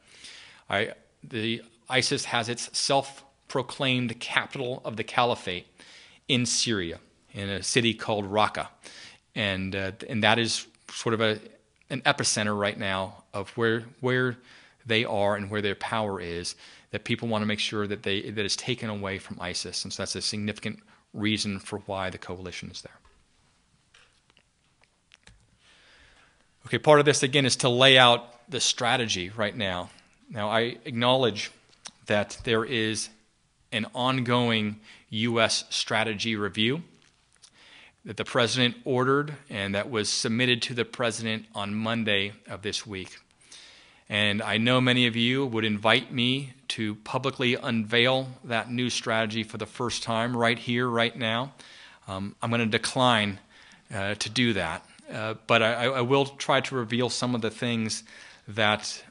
I, the ISIS has its self-proclaimed capital of the caliphate in Syria, in a city called Raqqa, and uh, and that is sort of a an epicenter right now of where where they are and where their power is. That people want to make sure that they that is taken away from ISIS, and so that's a significant reason for why the coalition is there. Okay, part of this again is to lay out the strategy right now. Now, I acknowledge that there is an ongoing U.S. strategy review that the president ordered and that was submitted to the president on Monday of this week. And I know many of you would invite me to publicly unveil that new strategy for the first time right here, right now. Um, I'm going to decline uh, to do that. Uh, but I, I, will try to reveal some of the things that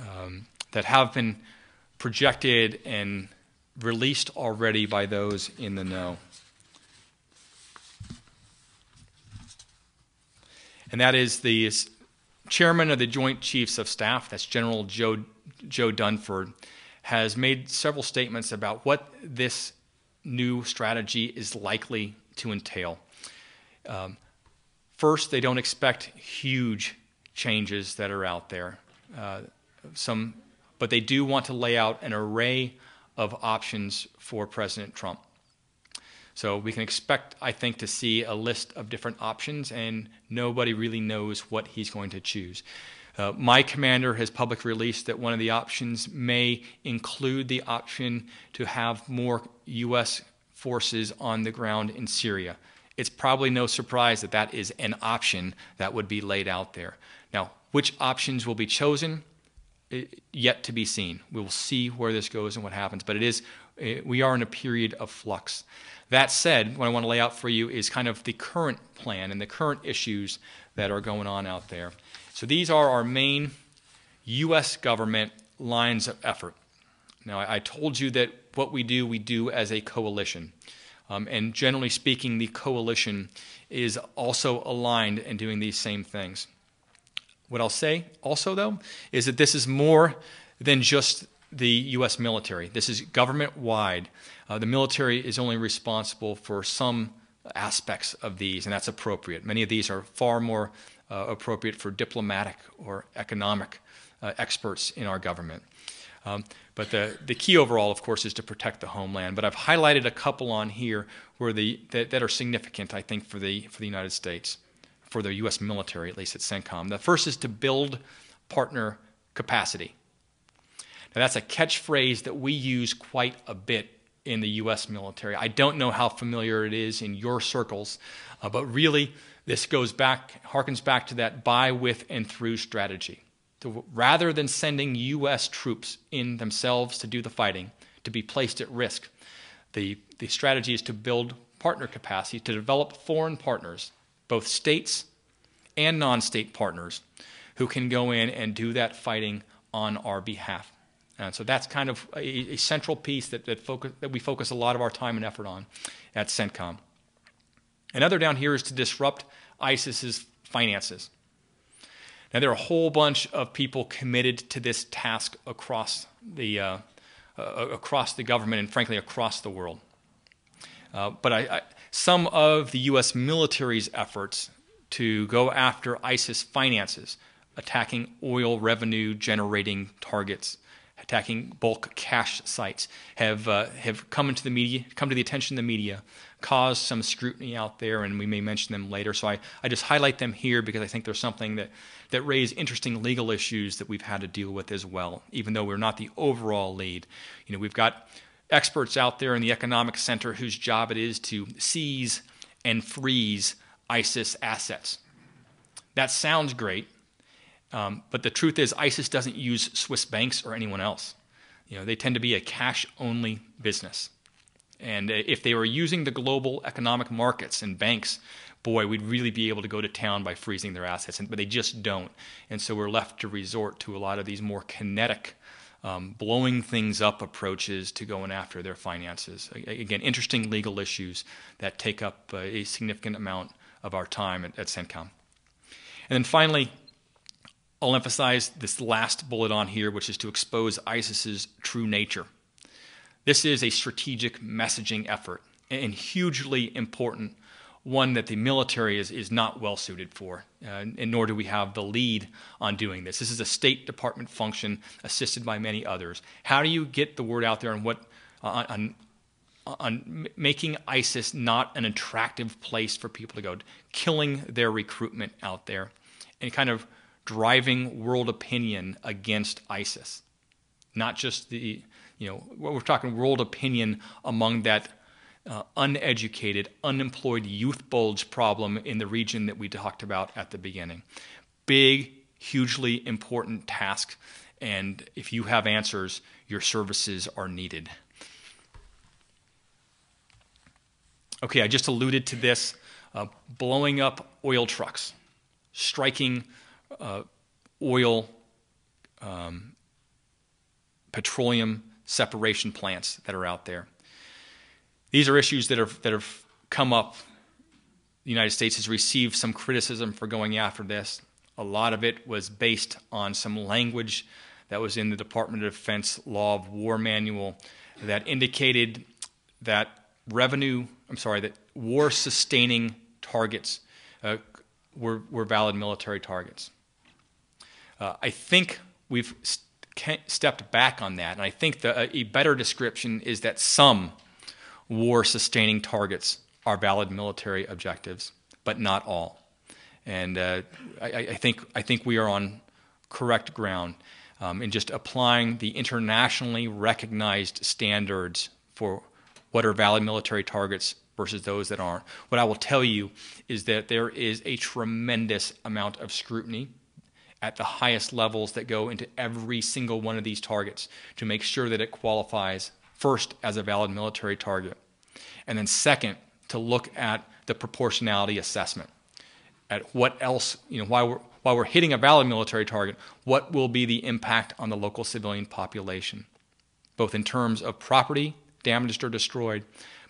um, that have been projected and released already by those in the know. And that is the chairman of the Joint Chiefs of Staff, that's General Joe, Joe Dunford, has made several statements about what this new strategy is likely to entail. Um, First, they don't expect huge changes that are out there. Uh, some, but they do want to lay out an array of options for President Trump. So we can expect, I think, to see a list of different options, and nobody really knows what he's going to choose. Uh, my commander has publicly released that one of the options may include the option to have more U.S. forces on the ground in Syria it's probably no surprise that that is an option that would be laid out there. Now, which options will be chosen? Yet to be seen. We will see where this goes and what happens, but it is we are in a period of flux. That said, what I want to lay out for you is kind of the current plan and the current issues that are going on out there. So these are our main U.S. government lines of effort. Now, I told you that what we do, we do as a coalition. Um, and generally speaking, the coalition is also aligned in doing these same things. What I'll say also, though, is that this is more than just the U.S. military. This is government wide. Uh, the military is only responsible for some aspects of these, and that's appropriate. Many of these are far more uh, appropriate for diplomatic or economic uh, experts in our government. Um, but the, the key overall, of course, is to protect the homeland. But I've highlighted a couple on here where the, that, that are significant, I think, for the, for the United States, for the U.S. military, at least at CENTCOM. The first is to build partner capacity. Now, that's a catchphrase that we use quite a bit in the U.S. military. I don't know how familiar it is in your circles, uh, but really, this goes back, harkens back to that by, with, and through strategy to, rather than sending U.S. troops in themselves to do the fighting, to be placed at risk, the, the strategy is to build partner capacity, to develop foreign partners, both states and non state partners, who can go in and do that fighting on our behalf. And so that's kind of a, a central piece that, that, focus, that we focus a lot of our time and effort on at CENTCOM. Another down here is to disrupt ISIS's finances. Now, there are a whole bunch of people committed to this task across the, uh, uh, across the government and, frankly, across the world. Uh, but I, I, some of the U.S. military's efforts to go after ISIS finances, attacking oil revenue generating targets, attacking bulk cash sites, have, uh, have come into the media, come to the attention of the media, caused some scrutiny out there, and we may mention them later. So I, I just highlight them here because I think there's something that, that raise interesting legal issues that we've had to deal with as well, even though we're not the overall lead. You know, we've got experts out there in the Economic Center whose job it is to seize and freeze ISIS assets. That sounds great, um, but the truth is, ISIS doesn't use Swiss banks or anyone else. You know, they tend to be a cash-only business. And uh, if they were using the global economic markets and banks, boy, we'd really be able to go to town by freezing their assets. But they just don't. And so we're left to resort to a lot of these more kinetic, um, blowing things up approaches to going after their finances. Again, interesting legal issues that take up uh, a significant amount of our time at, at CENTCOM. And then finally, I'll emphasize this last bullet on here, which is to expose ISIS's true nature. This is a strategic messaging effort and hugely important one that the military is, is not well suited for, uh, and nor do we have the lead on doing this. This is a State Department function assisted by many others. How do you get the word out there on what on, on making ISIS not an attractive place for people to go, killing their recruitment out there, and kind of driving world opinion against ISIS, not just the you know we're talking world opinion among that uh, uneducated, unemployed youth bulge problem in the region that we talked about at the beginning. Big, hugely important task, and if you have answers, your services are needed. Okay, I just alluded to this uh, blowing up oil trucks, striking uh, oil, um, petroleum separation plants that are out there. These are issues that have, that have come up. The United States has received some criticism for going after this. A lot of it was based on some language that was in the Department of Defense Law of War Manual that indicated that revenue, I'm sorry, that war sustaining targets uh, were, were valid military targets. Uh, I think we've st- stepped back on that, and I think the, a better description is that some war sustaining targets are valid military objectives, but not all. And uh, I, I, think, I think we are on correct ground um, in just applying the internationally recognized standards for what are valid military targets versus those that aren't. What I will tell you is that there is a tremendous amount of scrutiny at the highest levels that go into every single one of these targets to make sure that it qualifies first as a valid military target, and then second, to look at the proportionality assessment at what else, you know, while we're, while we're hitting a valid military target, what will be the impact on the local civilian population, both in terms of property damaged or destroyed,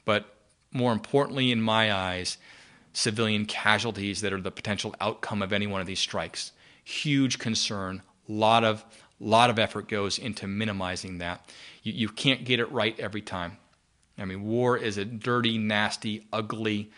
but more importantly, in my eyes, civilian casualties that are the potential outcome of any one of these strikes. Huge concern, lot of lot of effort goes into minimizing that. You, you can't get it right every time. I mean, war is a dirty, nasty, ugly,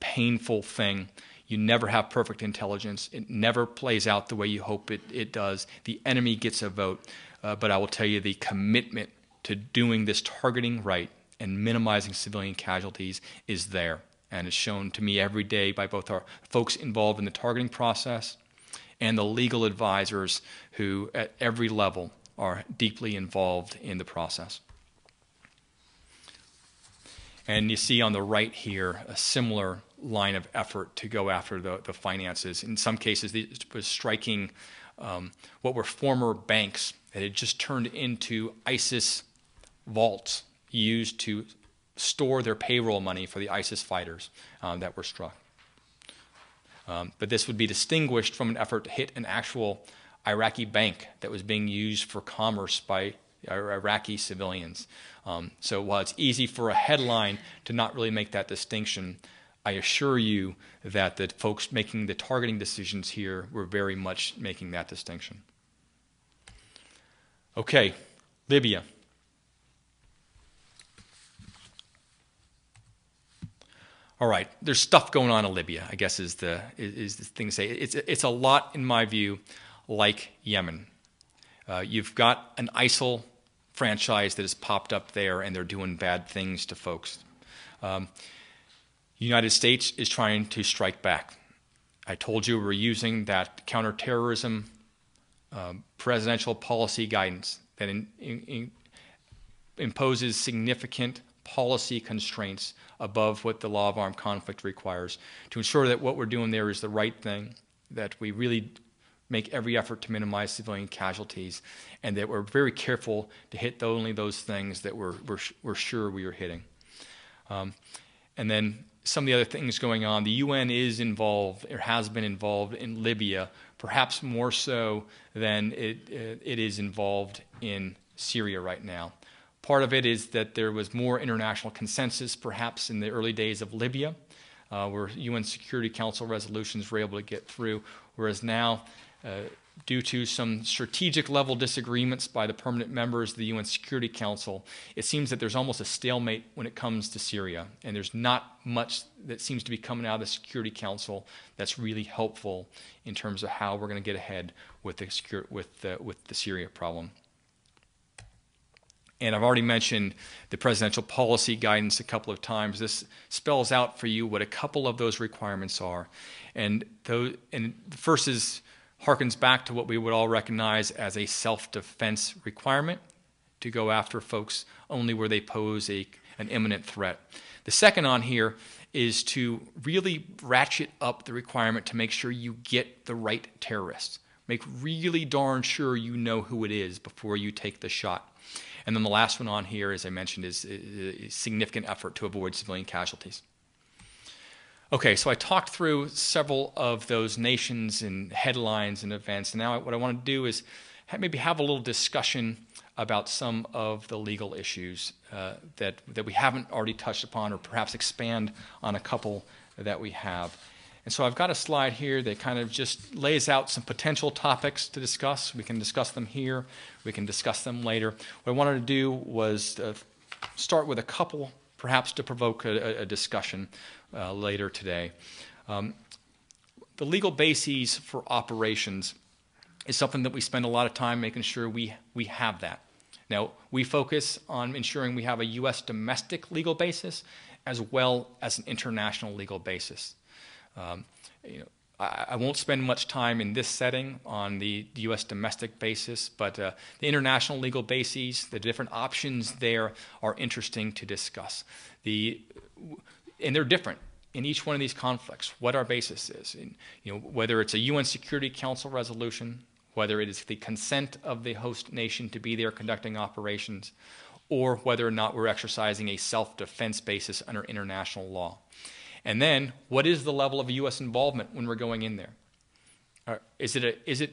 painful thing. You never have perfect intelligence. It never plays out the way you hope it, it does. The enemy gets a vote. Uh, but I will tell you the commitment to doing this targeting right and minimizing civilian casualties is there. And it's shown to me every day by both our folks involved in the targeting process and the legal advisors who, at every level, are deeply involved in the process. And you see on the right here a similar line of effort to go after the, the finances. In some cases, it was striking um, what were former banks that had just turned into ISIS vaults used to store their payroll money for the ISIS fighters um, that were struck. Um, but this would be distinguished from an effort to hit an actual Iraqi bank that was being used for commerce by Iraqi civilians. Um, so while it's easy for a headline to not really make that distinction, I assure you that the folks making the targeting decisions here were very much making that distinction. Okay, Libya. All right, there's stuff going on in Libya. I guess is the is the thing to say. It's it's a lot in my view, like Yemen. Uh, you've got an ISIL franchise that has popped up there, and they're doing bad things to folks. Um, United States is trying to strike back. I told you we're using that counterterrorism um, presidential policy guidance that in, in, in imposes significant policy constraints above what the law of armed conflict requires to ensure that what we're doing there is the right thing, that we really make every effort to minimize civilian casualties, and that we're very careful to hit only those things that we're, we're, we're sure we are hitting. Um, and then some of the other things going on. The UN is involved, or has been involved in Libya, perhaps more so than it, it is involved in Syria right now. Part of it is that there was more international consensus, perhaps in the early days of Libya, uh, where UN Security Council resolutions were able to get through, whereas now, uh, due to some strategic level disagreements by the permanent members of the UN Security Council, it seems that there's almost a stalemate when it comes to Syria. And there's not much that seems to be coming out of the Security Council that's really helpful in terms of how we're going to get ahead with the, with the, with the Syria problem. And I've already mentioned the presidential policy guidance a couple of times. This spells out for you what a couple of those requirements are. And, those, and the first is harkens back to what we would all recognize as a self defense requirement to go after folks only where they pose a, an imminent threat. The second on here is to really ratchet up the requirement to make sure you get the right terrorists. Make really darn sure you know who it is before you take the shot. And then the last one on here, as I mentioned, is, a significant effort to avoid civilian casualties. Okay, so I talked through several of those nations and headlines and events. And now what I want to do is maybe have a little discussion about some of the legal issues uh, that, that we haven't already touched upon, or perhaps expand on a couple that we have. And so I've got a slide here that kind of just lays out some potential topics to discuss. We can discuss them here, we can discuss them later. What I wanted to do was uh, start with a couple, perhaps to provoke a, a discussion uh, later today. Um, the legal bases for operations is something that we spend a lot of time making sure we, we have that. Now, we focus on ensuring we have a U.S. domestic legal basis as well as an international legal basis. Um, you know, I, I, won't spend much time in this setting on the U.S. domestic basis, but uh, the international legal bases, the different options there are interesting to discuss. The, and they're different in each one of these conflicts, what our basis is. In, you know, whether it's a UN Security Council resolution, whether it is the consent of the host nation to be there conducting operations, or whether or not we're exercising a self defense basis under international law. And then, what is the level of U.S. involvement when we're going in there? Is it, a, is it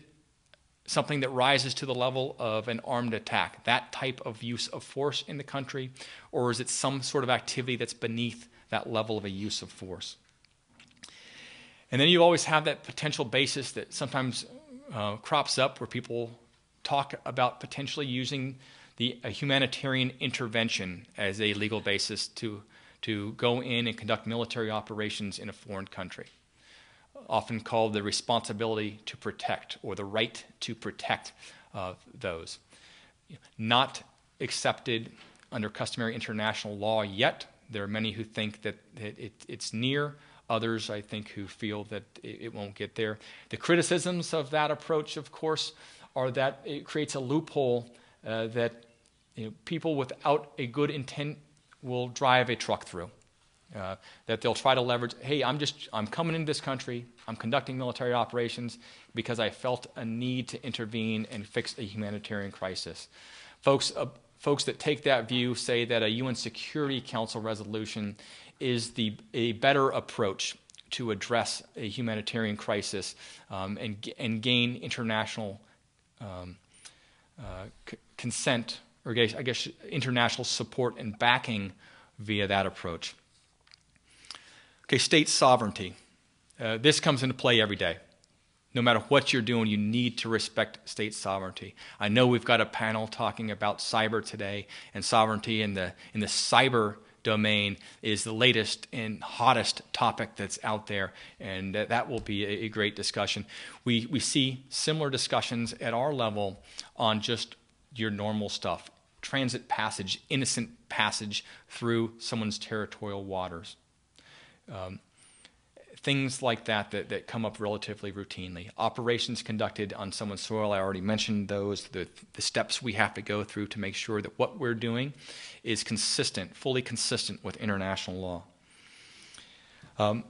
something that rises to the level of an armed attack, that type of use of force in the country, or is it some sort of activity that's beneath that level of a use of force? And then you always have that potential basis that sometimes uh, crops up where people talk about potentially using the humanitarian intervention as a legal basis to to go in and conduct military operations in a foreign country, often called the responsibility to protect or the right to protect uh, those. Not accepted under customary international law yet. There are many who think that it, it, it's near. Others, I think, who feel that it, it won't get there. The criticisms of that approach, of course, are that it creates a loophole uh, that you know, people without a good intent will drive a truck through. Uh, that they'll try to leverage, hey, I'm just, I'm coming into this country, I'm conducting military operations because I felt a need to intervene and fix a humanitarian crisis. Folks, uh, folks that take that view say that a UN Security Council resolution is the, a better approach to address a humanitarian crisis um, and, and gain international um, uh, c- consent or I guess, international support and backing via that approach. Okay, state sovereignty. Uh, this comes into play every day. No matter what you're doing, you need to respect state sovereignty. I know we've got a panel talking about cyber today, and sovereignty in the, in the cyber domain is the latest and hottest topic that's out there, and that will be a, great discussion. We, we see similar discussions at our level on just your normal stuff transit passage, innocent passage through someone's territorial waters. Um, things like that, that that come up relatively routinely. Operations conducted on someone's soil, I already mentioned those, the, the steps we have to go through to make sure that what we're doing is consistent, fully consistent with international law. Um,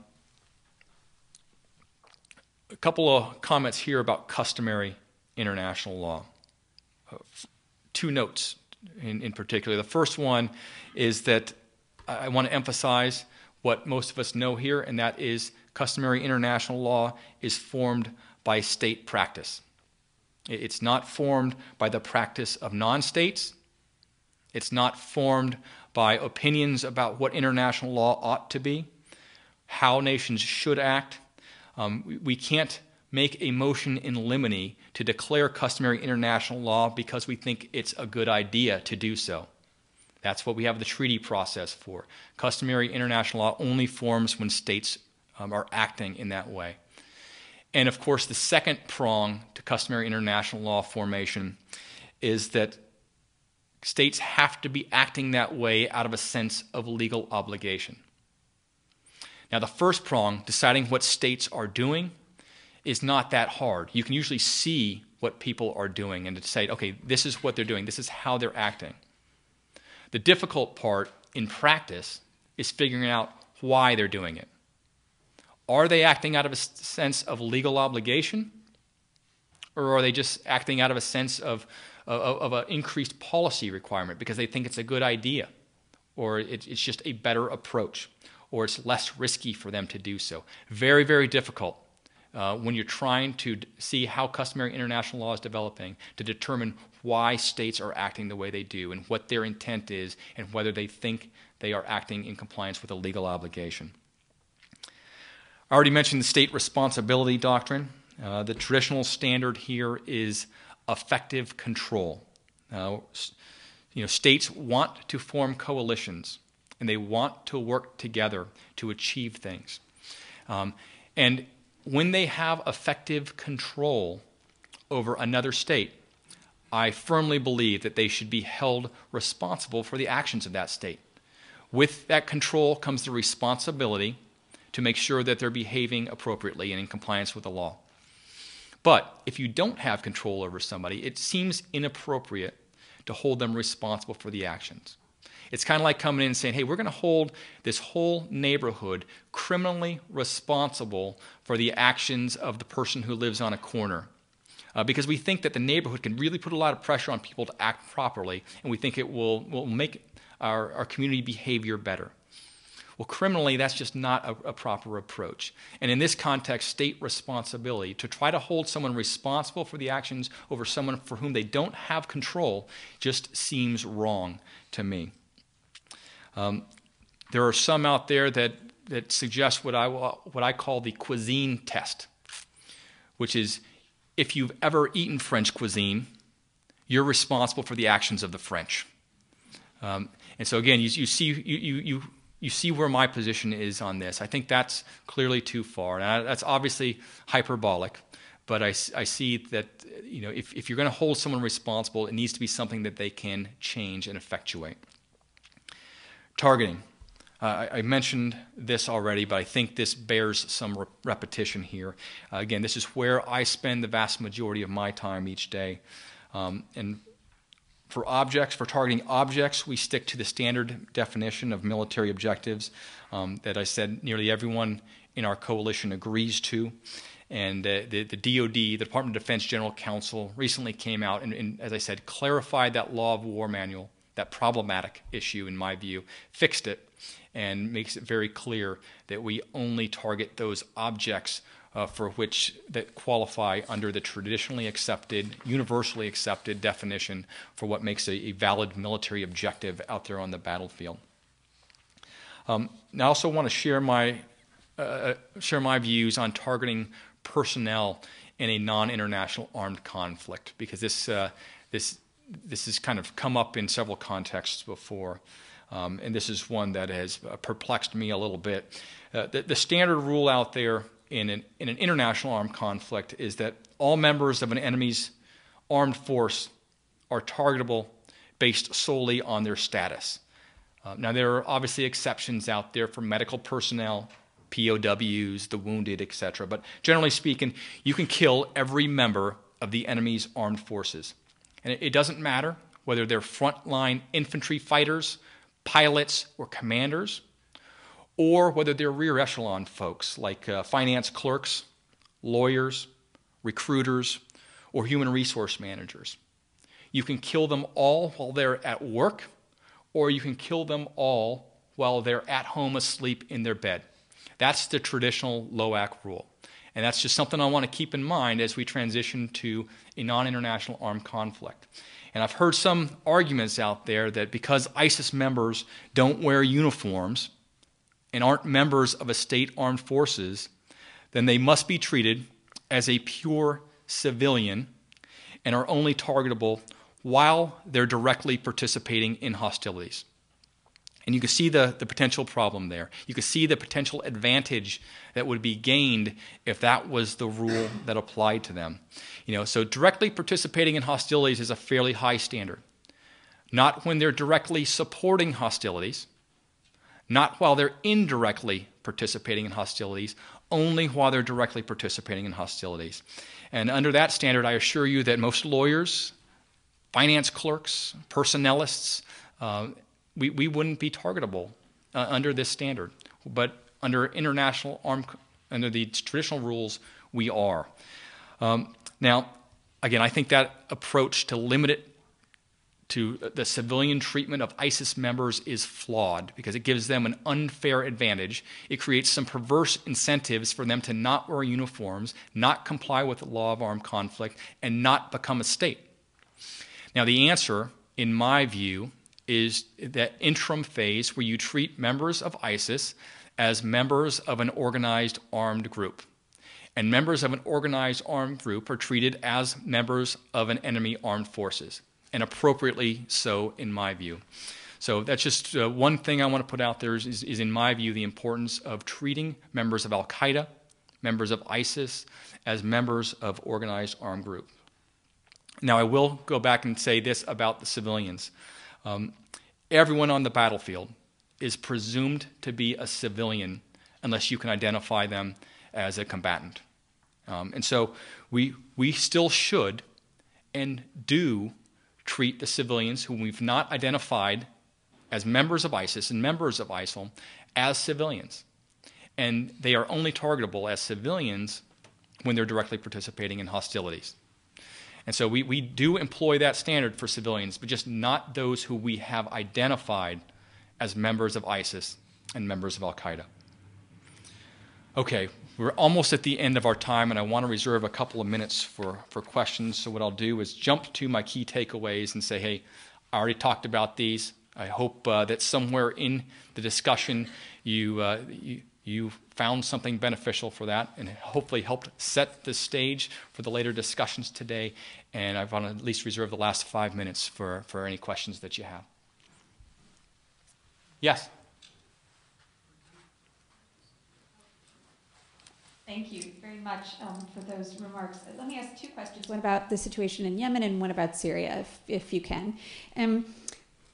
a couple of comments here about customary international law. Uh, two notes in, in particular. The first one is that I want to emphasize what most of us know here, and that is customary international law is formed by state practice. It's not formed by the practice of non states. It's not formed by opinions about what international law ought to be, how nations should act. Um, we can't make a motion in limine to declare customary international law because we think it's a good idea to do so. That's what we have the treaty process for. Customary international law only forms when states um, are acting in that way. And of course, the second prong to customary international law formation is that states have to be acting that way out of a sense of legal obligation. Now, the first prong, deciding what states are doing, is not that hard. You can usually see what people are doing and to say, okay, this is what they're doing, this is how they're acting. The difficult part in practice is figuring out why they're doing it. Are they acting out of a sense of legal obligation? Or are they just acting out of a sense of, of, of an increased policy requirement because they think it's a good idea? Or it, it's just a better approach? Or it's less risky for them to do so? Very, very difficult uh, when you're trying to d- see how customary international law is developing to determine why states are acting the way they do and what their intent is and whether they think they are acting in compliance with a legal obligation. I already mentioned the state responsibility doctrine. Uh, the traditional standard here is effective control. Uh, you know, states want to form coalitions and they want to work together to achieve things. Um, and when they have effective control over another state, I firmly believe that they should be held responsible for the actions of that state. With that control comes the responsibility to make sure that they're behaving appropriately and in compliance with the law. But if you don't have control over somebody, it seems inappropriate to hold them responsible for the actions. It's kind of like coming in and saying, hey, we're going to hold this whole neighborhood criminally responsible for the actions of the person who lives on a corner. Uh, because we think that the neighborhood can really put a lot of pressure on people to act properly, and we think it will, will make our, our community behavior better. Well, criminally, that's just not a, a, proper approach. And in this context, state responsibility to try to hold someone responsible for the actions over someone for whom they don't have control just seems wrong to me. Um, there are some out there that, that suggest what I, what I call the cuisine test, which is if you've ever eaten French cuisine, you're responsible for the actions of the French. Um, and so again, you, you see you, you, you you see where my position is on this. I think that's clearly too far. And that's obviously hyperbolic, but I, I see that you know, if, if you're going to hold someone responsible, it needs to be something that they can change and effectuate. Targeting. Uh, I, I, mentioned this already, but I think this bears some re- repetition here. Uh, again, this is where I spend the vast majority of my time each day. Um, and for objects, for targeting objects, we stick to the standard definition of military objectives um, that I said nearly everyone in our coalition agrees to. And uh, the, the DoD, the Department of Defense General Counsel, recently came out and, and, as I said, clarified that law of war manual, that problematic issue, in my view, fixed it, and makes it very clear that we only target those objects uh, for which that qualify under the traditionally accepted, universally accepted definition for what makes a, a valid military objective out there on the battlefield. Um, I also want to share my uh, share my views on targeting personnel in a non-international armed conflict because this uh, this this has kind of come up in several contexts before, um, and this is one that has perplexed me a little bit. Uh, the, the, standard rule out there in an, in an international armed conflict is that all members of an enemy's armed force are targetable based solely on their status. Uh, now, there are obviously exceptions out there for medical personnel, POWs, the wounded, etc. But generally speaking, you can kill every member of the enemy's armed forces. And it, doesn't matter whether they're frontline infantry fighters, pilots, or commanders, or whether they're rear echelon folks like uh, finance clerks, lawyers, recruiters, or human resource managers. You can kill them all while they're at work, or you can kill them all while they're at home asleep in their bed. That's the traditional LOAC rule. And that's just something I want to keep in mind as we transition to a non international armed conflict. And I've heard some arguments out there that because ISIS members don't wear uniforms and aren't members of a state armed forces, then they must be treated as a pure civilian and are only targetable while they're directly participating in hostilities. And you can see the, the potential problem there. You can see the potential advantage that would be gained if that was the rule that applied to them. You know, so directly participating in hostilities is a fairly high standard. Not when they're directly supporting hostilities, not while they're indirectly participating in hostilities, only while they're directly participating in hostilities. And under that standard, I assure you that most lawyers, finance clerks, personnelists, uh, we, we wouldn't be targetable uh, under this standard. But under international arm, under the traditional rules, we are. Um, now, again, I think that approach to limit it to the civilian treatment of ISIS members is flawed because it gives them an unfair advantage. It creates some perverse incentives for them to not wear uniforms, not comply with the law of armed conflict, and not become a state. Now, the answer, in my view, is that interim phase where you treat members of ISIS as members of an organized armed group. And members of an organized armed group are treated as members of an enemy armed forces, and appropriately so, in my view. So that's just uh, one thing I want to put out there is, is, in my view, the importance of treating members of Al Qaeda, members of ISIS, as members of organized armed group. Now, I will go back and say this about the civilians. Um, everyone on the battlefield is presumed to be a civilian unless you can identify them as a combatant. Um, and so we, we still should and do treat the civilians whom we've not identified as members of ISIS and members of ISIL as civilians. And they are only targetable as civilians when they're directly participating in hostilities. And so we, we do employ that standard for civilians, but just not those who we have identified as members of ISIS and members of Al Qaeda. Okay, we're almost at the end of our time, and I want to reserve a couple of minutes for, for questions. So, what I'll do is jump to my key takeaways and say, hey, I already talked about these. I hope uh, that somewhere in the discussion you, uh, you, you found something beneficial for that and hopefully helped set the stage for the later discussions today. And I want to at least reserve the last five minutes for, for any questions that you have. Yes?
Thank you very much um, for those remarks. Let me ask two questions one about the situation in Yemen and one about Syria, if, if you can. Um,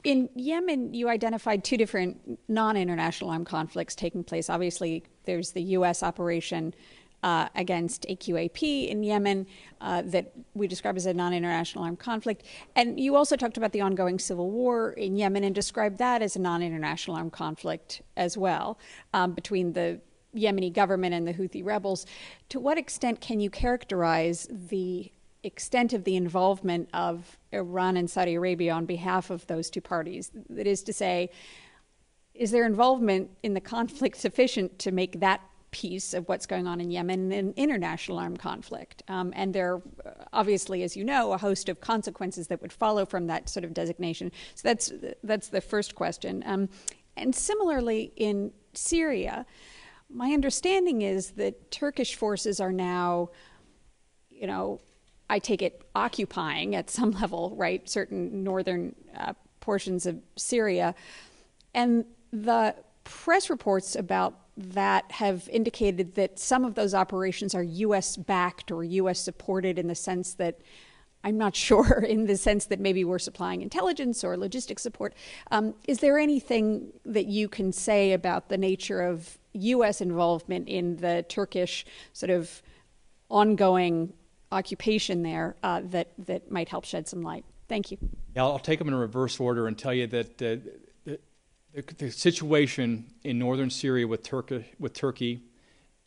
in Yemen, you identified two different non international armed conflicts taking place. Obviously, there's the U.S. operation uh, against AQAP in Yemen uh, that we describe as a non international armed conflict. And you also talked about the ongoing civil war in Yemen and described that as a non international armed conflict as well um, between the Yemeni government and the Houthi rebels. To what extent can you characterize the extent of the involvement of Iran and Saudi Arabia on behalf of those two parties. That is to say, is their involvement in the conflict sufficient to make that piece of what's going on in Yemen an international armed conflict. Um, and there are obviously, as you know, a host of consequences that would follow from that sort of designation. So that's, that's the first question. Um, and similarly, in Syria, my understanding is that Turkish forces are now, you know, I take it occupying at some level, right, certain northern uh, portions of Syria. And the press reports about that have indicated that some of those operations are U.S. backed or U.S. supported in the sense that I'm not sure, in the sense that maybe we're supplying intelligence or logistics support. Um, is there anything that you can say about the nature of U.S. involvement in the Turkish sort of ongoing occupation there uh, that that might help shed some light? Thank you.
Yeah, I'll take them in reverse order and tell you that. Uh, the, the, situation in northern Syria with, Turkey, with Turkey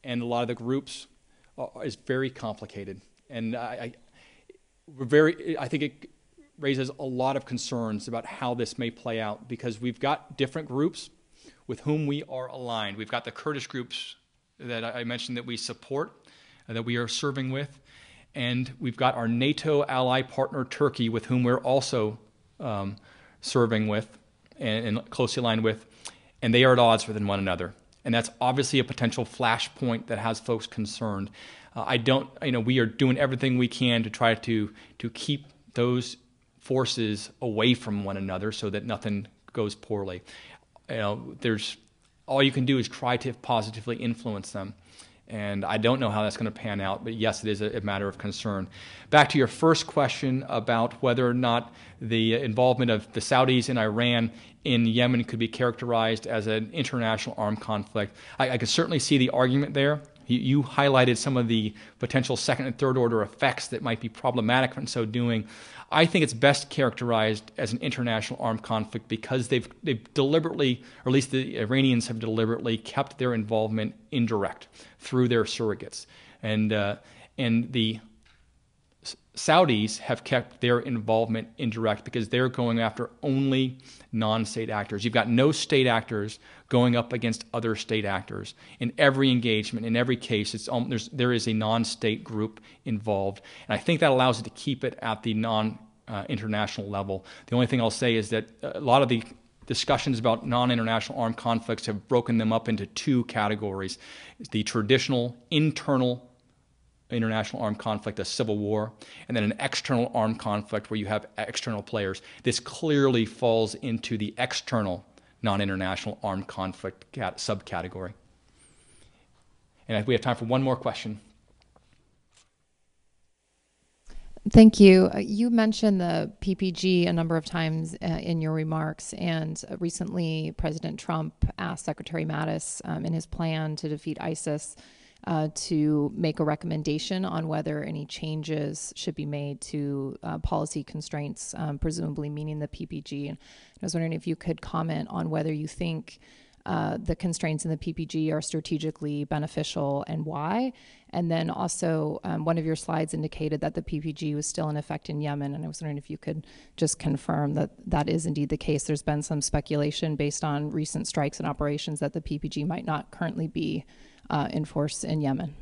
and a lot of the groups uh, is very complicated. And I, I, we're very, I think it raises a lot of concerns about how this may play out because we've got different groups with whom we are aligned. We've got the Kurdish groups that I mentioned that we support, uh, that we are serving with, and we've got our NATO ally partner Turkey with whom we're also um, serving with and, and closely aligned with, and they are at odds with one another. And that's obviously a potential flashpoint that has folks concerned. Uh, I don't, you know, we are doing everything we can to try to to keep those forces away from one another so that nothing goes poorly. You know, there's all you can do is try to positively influence them. And I don't know how that's going to pan out, but yes, it is a, a, matter of concern. Back to your first question about whether or not the involvement of the Saudis and Iran in Yemen could be characterized as an international armed conflict. I, I could certainly see the argument there. You, you, highlighted some of the potential second and third order effects that might be problematic in so doing. I think it's best characterized as an international armed conflict because they've, they've deliberately, or at least the Iranians have deliberately kept their involvement indirect through their surrogates. And, uh, and the Saudis have kept their involvement indirect because they're going after only non state actors. You've got no state actors going up against other state actors. In every engagement, in every case, it's, um, there is a non state group involved. And I think that allows it to keep it at the non uh, international level. The only thing I'll say is that a lot of the discussions about non international armed conflicts have broken them up into two categories the traditional internal international armed conflict, a civil war, and then an external armed conflict where you have external players. This clearly falls into the external non international armed conflict cat- subcategory. And we have time for one more question.
Thank you. Uh, you mentioned the PPG a number of times uh, in your remarks, and uh, recently President Trump asked Secretary Mattis um, in his plan to defeat ISIS uh, to make a recommendation on whether any changes should be made to uh, policy constraints, um, presumably meaning the PPG. And I was wondering if you could comment on whether you think uh, the constraints in the PPG are strategically beneficial and why. And then also, um, one of your slides indicated that the PPG was still in effect in Yemen. And I was wondering if you could just confirm that that is indeed the case. There's been some speculation based on recent strikes and operations that the PPG might not currently be uh, in force in Yemen.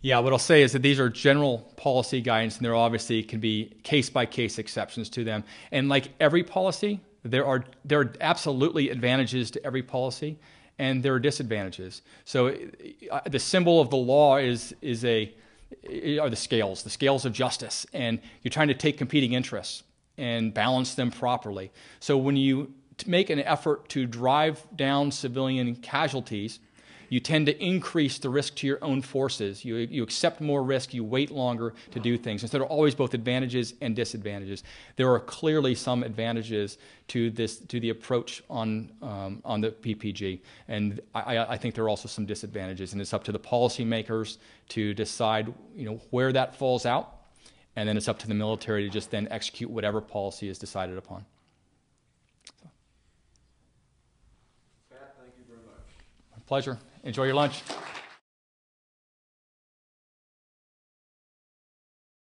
Yeah, what I'll say is that these are general policy guidance, and there obviously can be case by case exceptions to them. And like every policy, there are there are absolutely advantages to every policy, and there are disadvantages. So uh, the symbol of the law is is a are the scales, the scales of justice, and you're trying to take competing interests and balance them properly. So when you make an effort to drive down civilian casualties you tend to increase the risk to your own forces. You, you accept more risk, you wait longer to do things. And so there are always both advantages and disadvantages. There are clearly some advantages to this to the approach on um, on the PPG, and I, I think there are also some disadvantages. And it's up to the policymakers to decide, you know, where that falls out, and then it's up to the military to just then execute whatever policy is decided upon.
Pat, thank you very much.
My pleasure. Enjoy your lunch.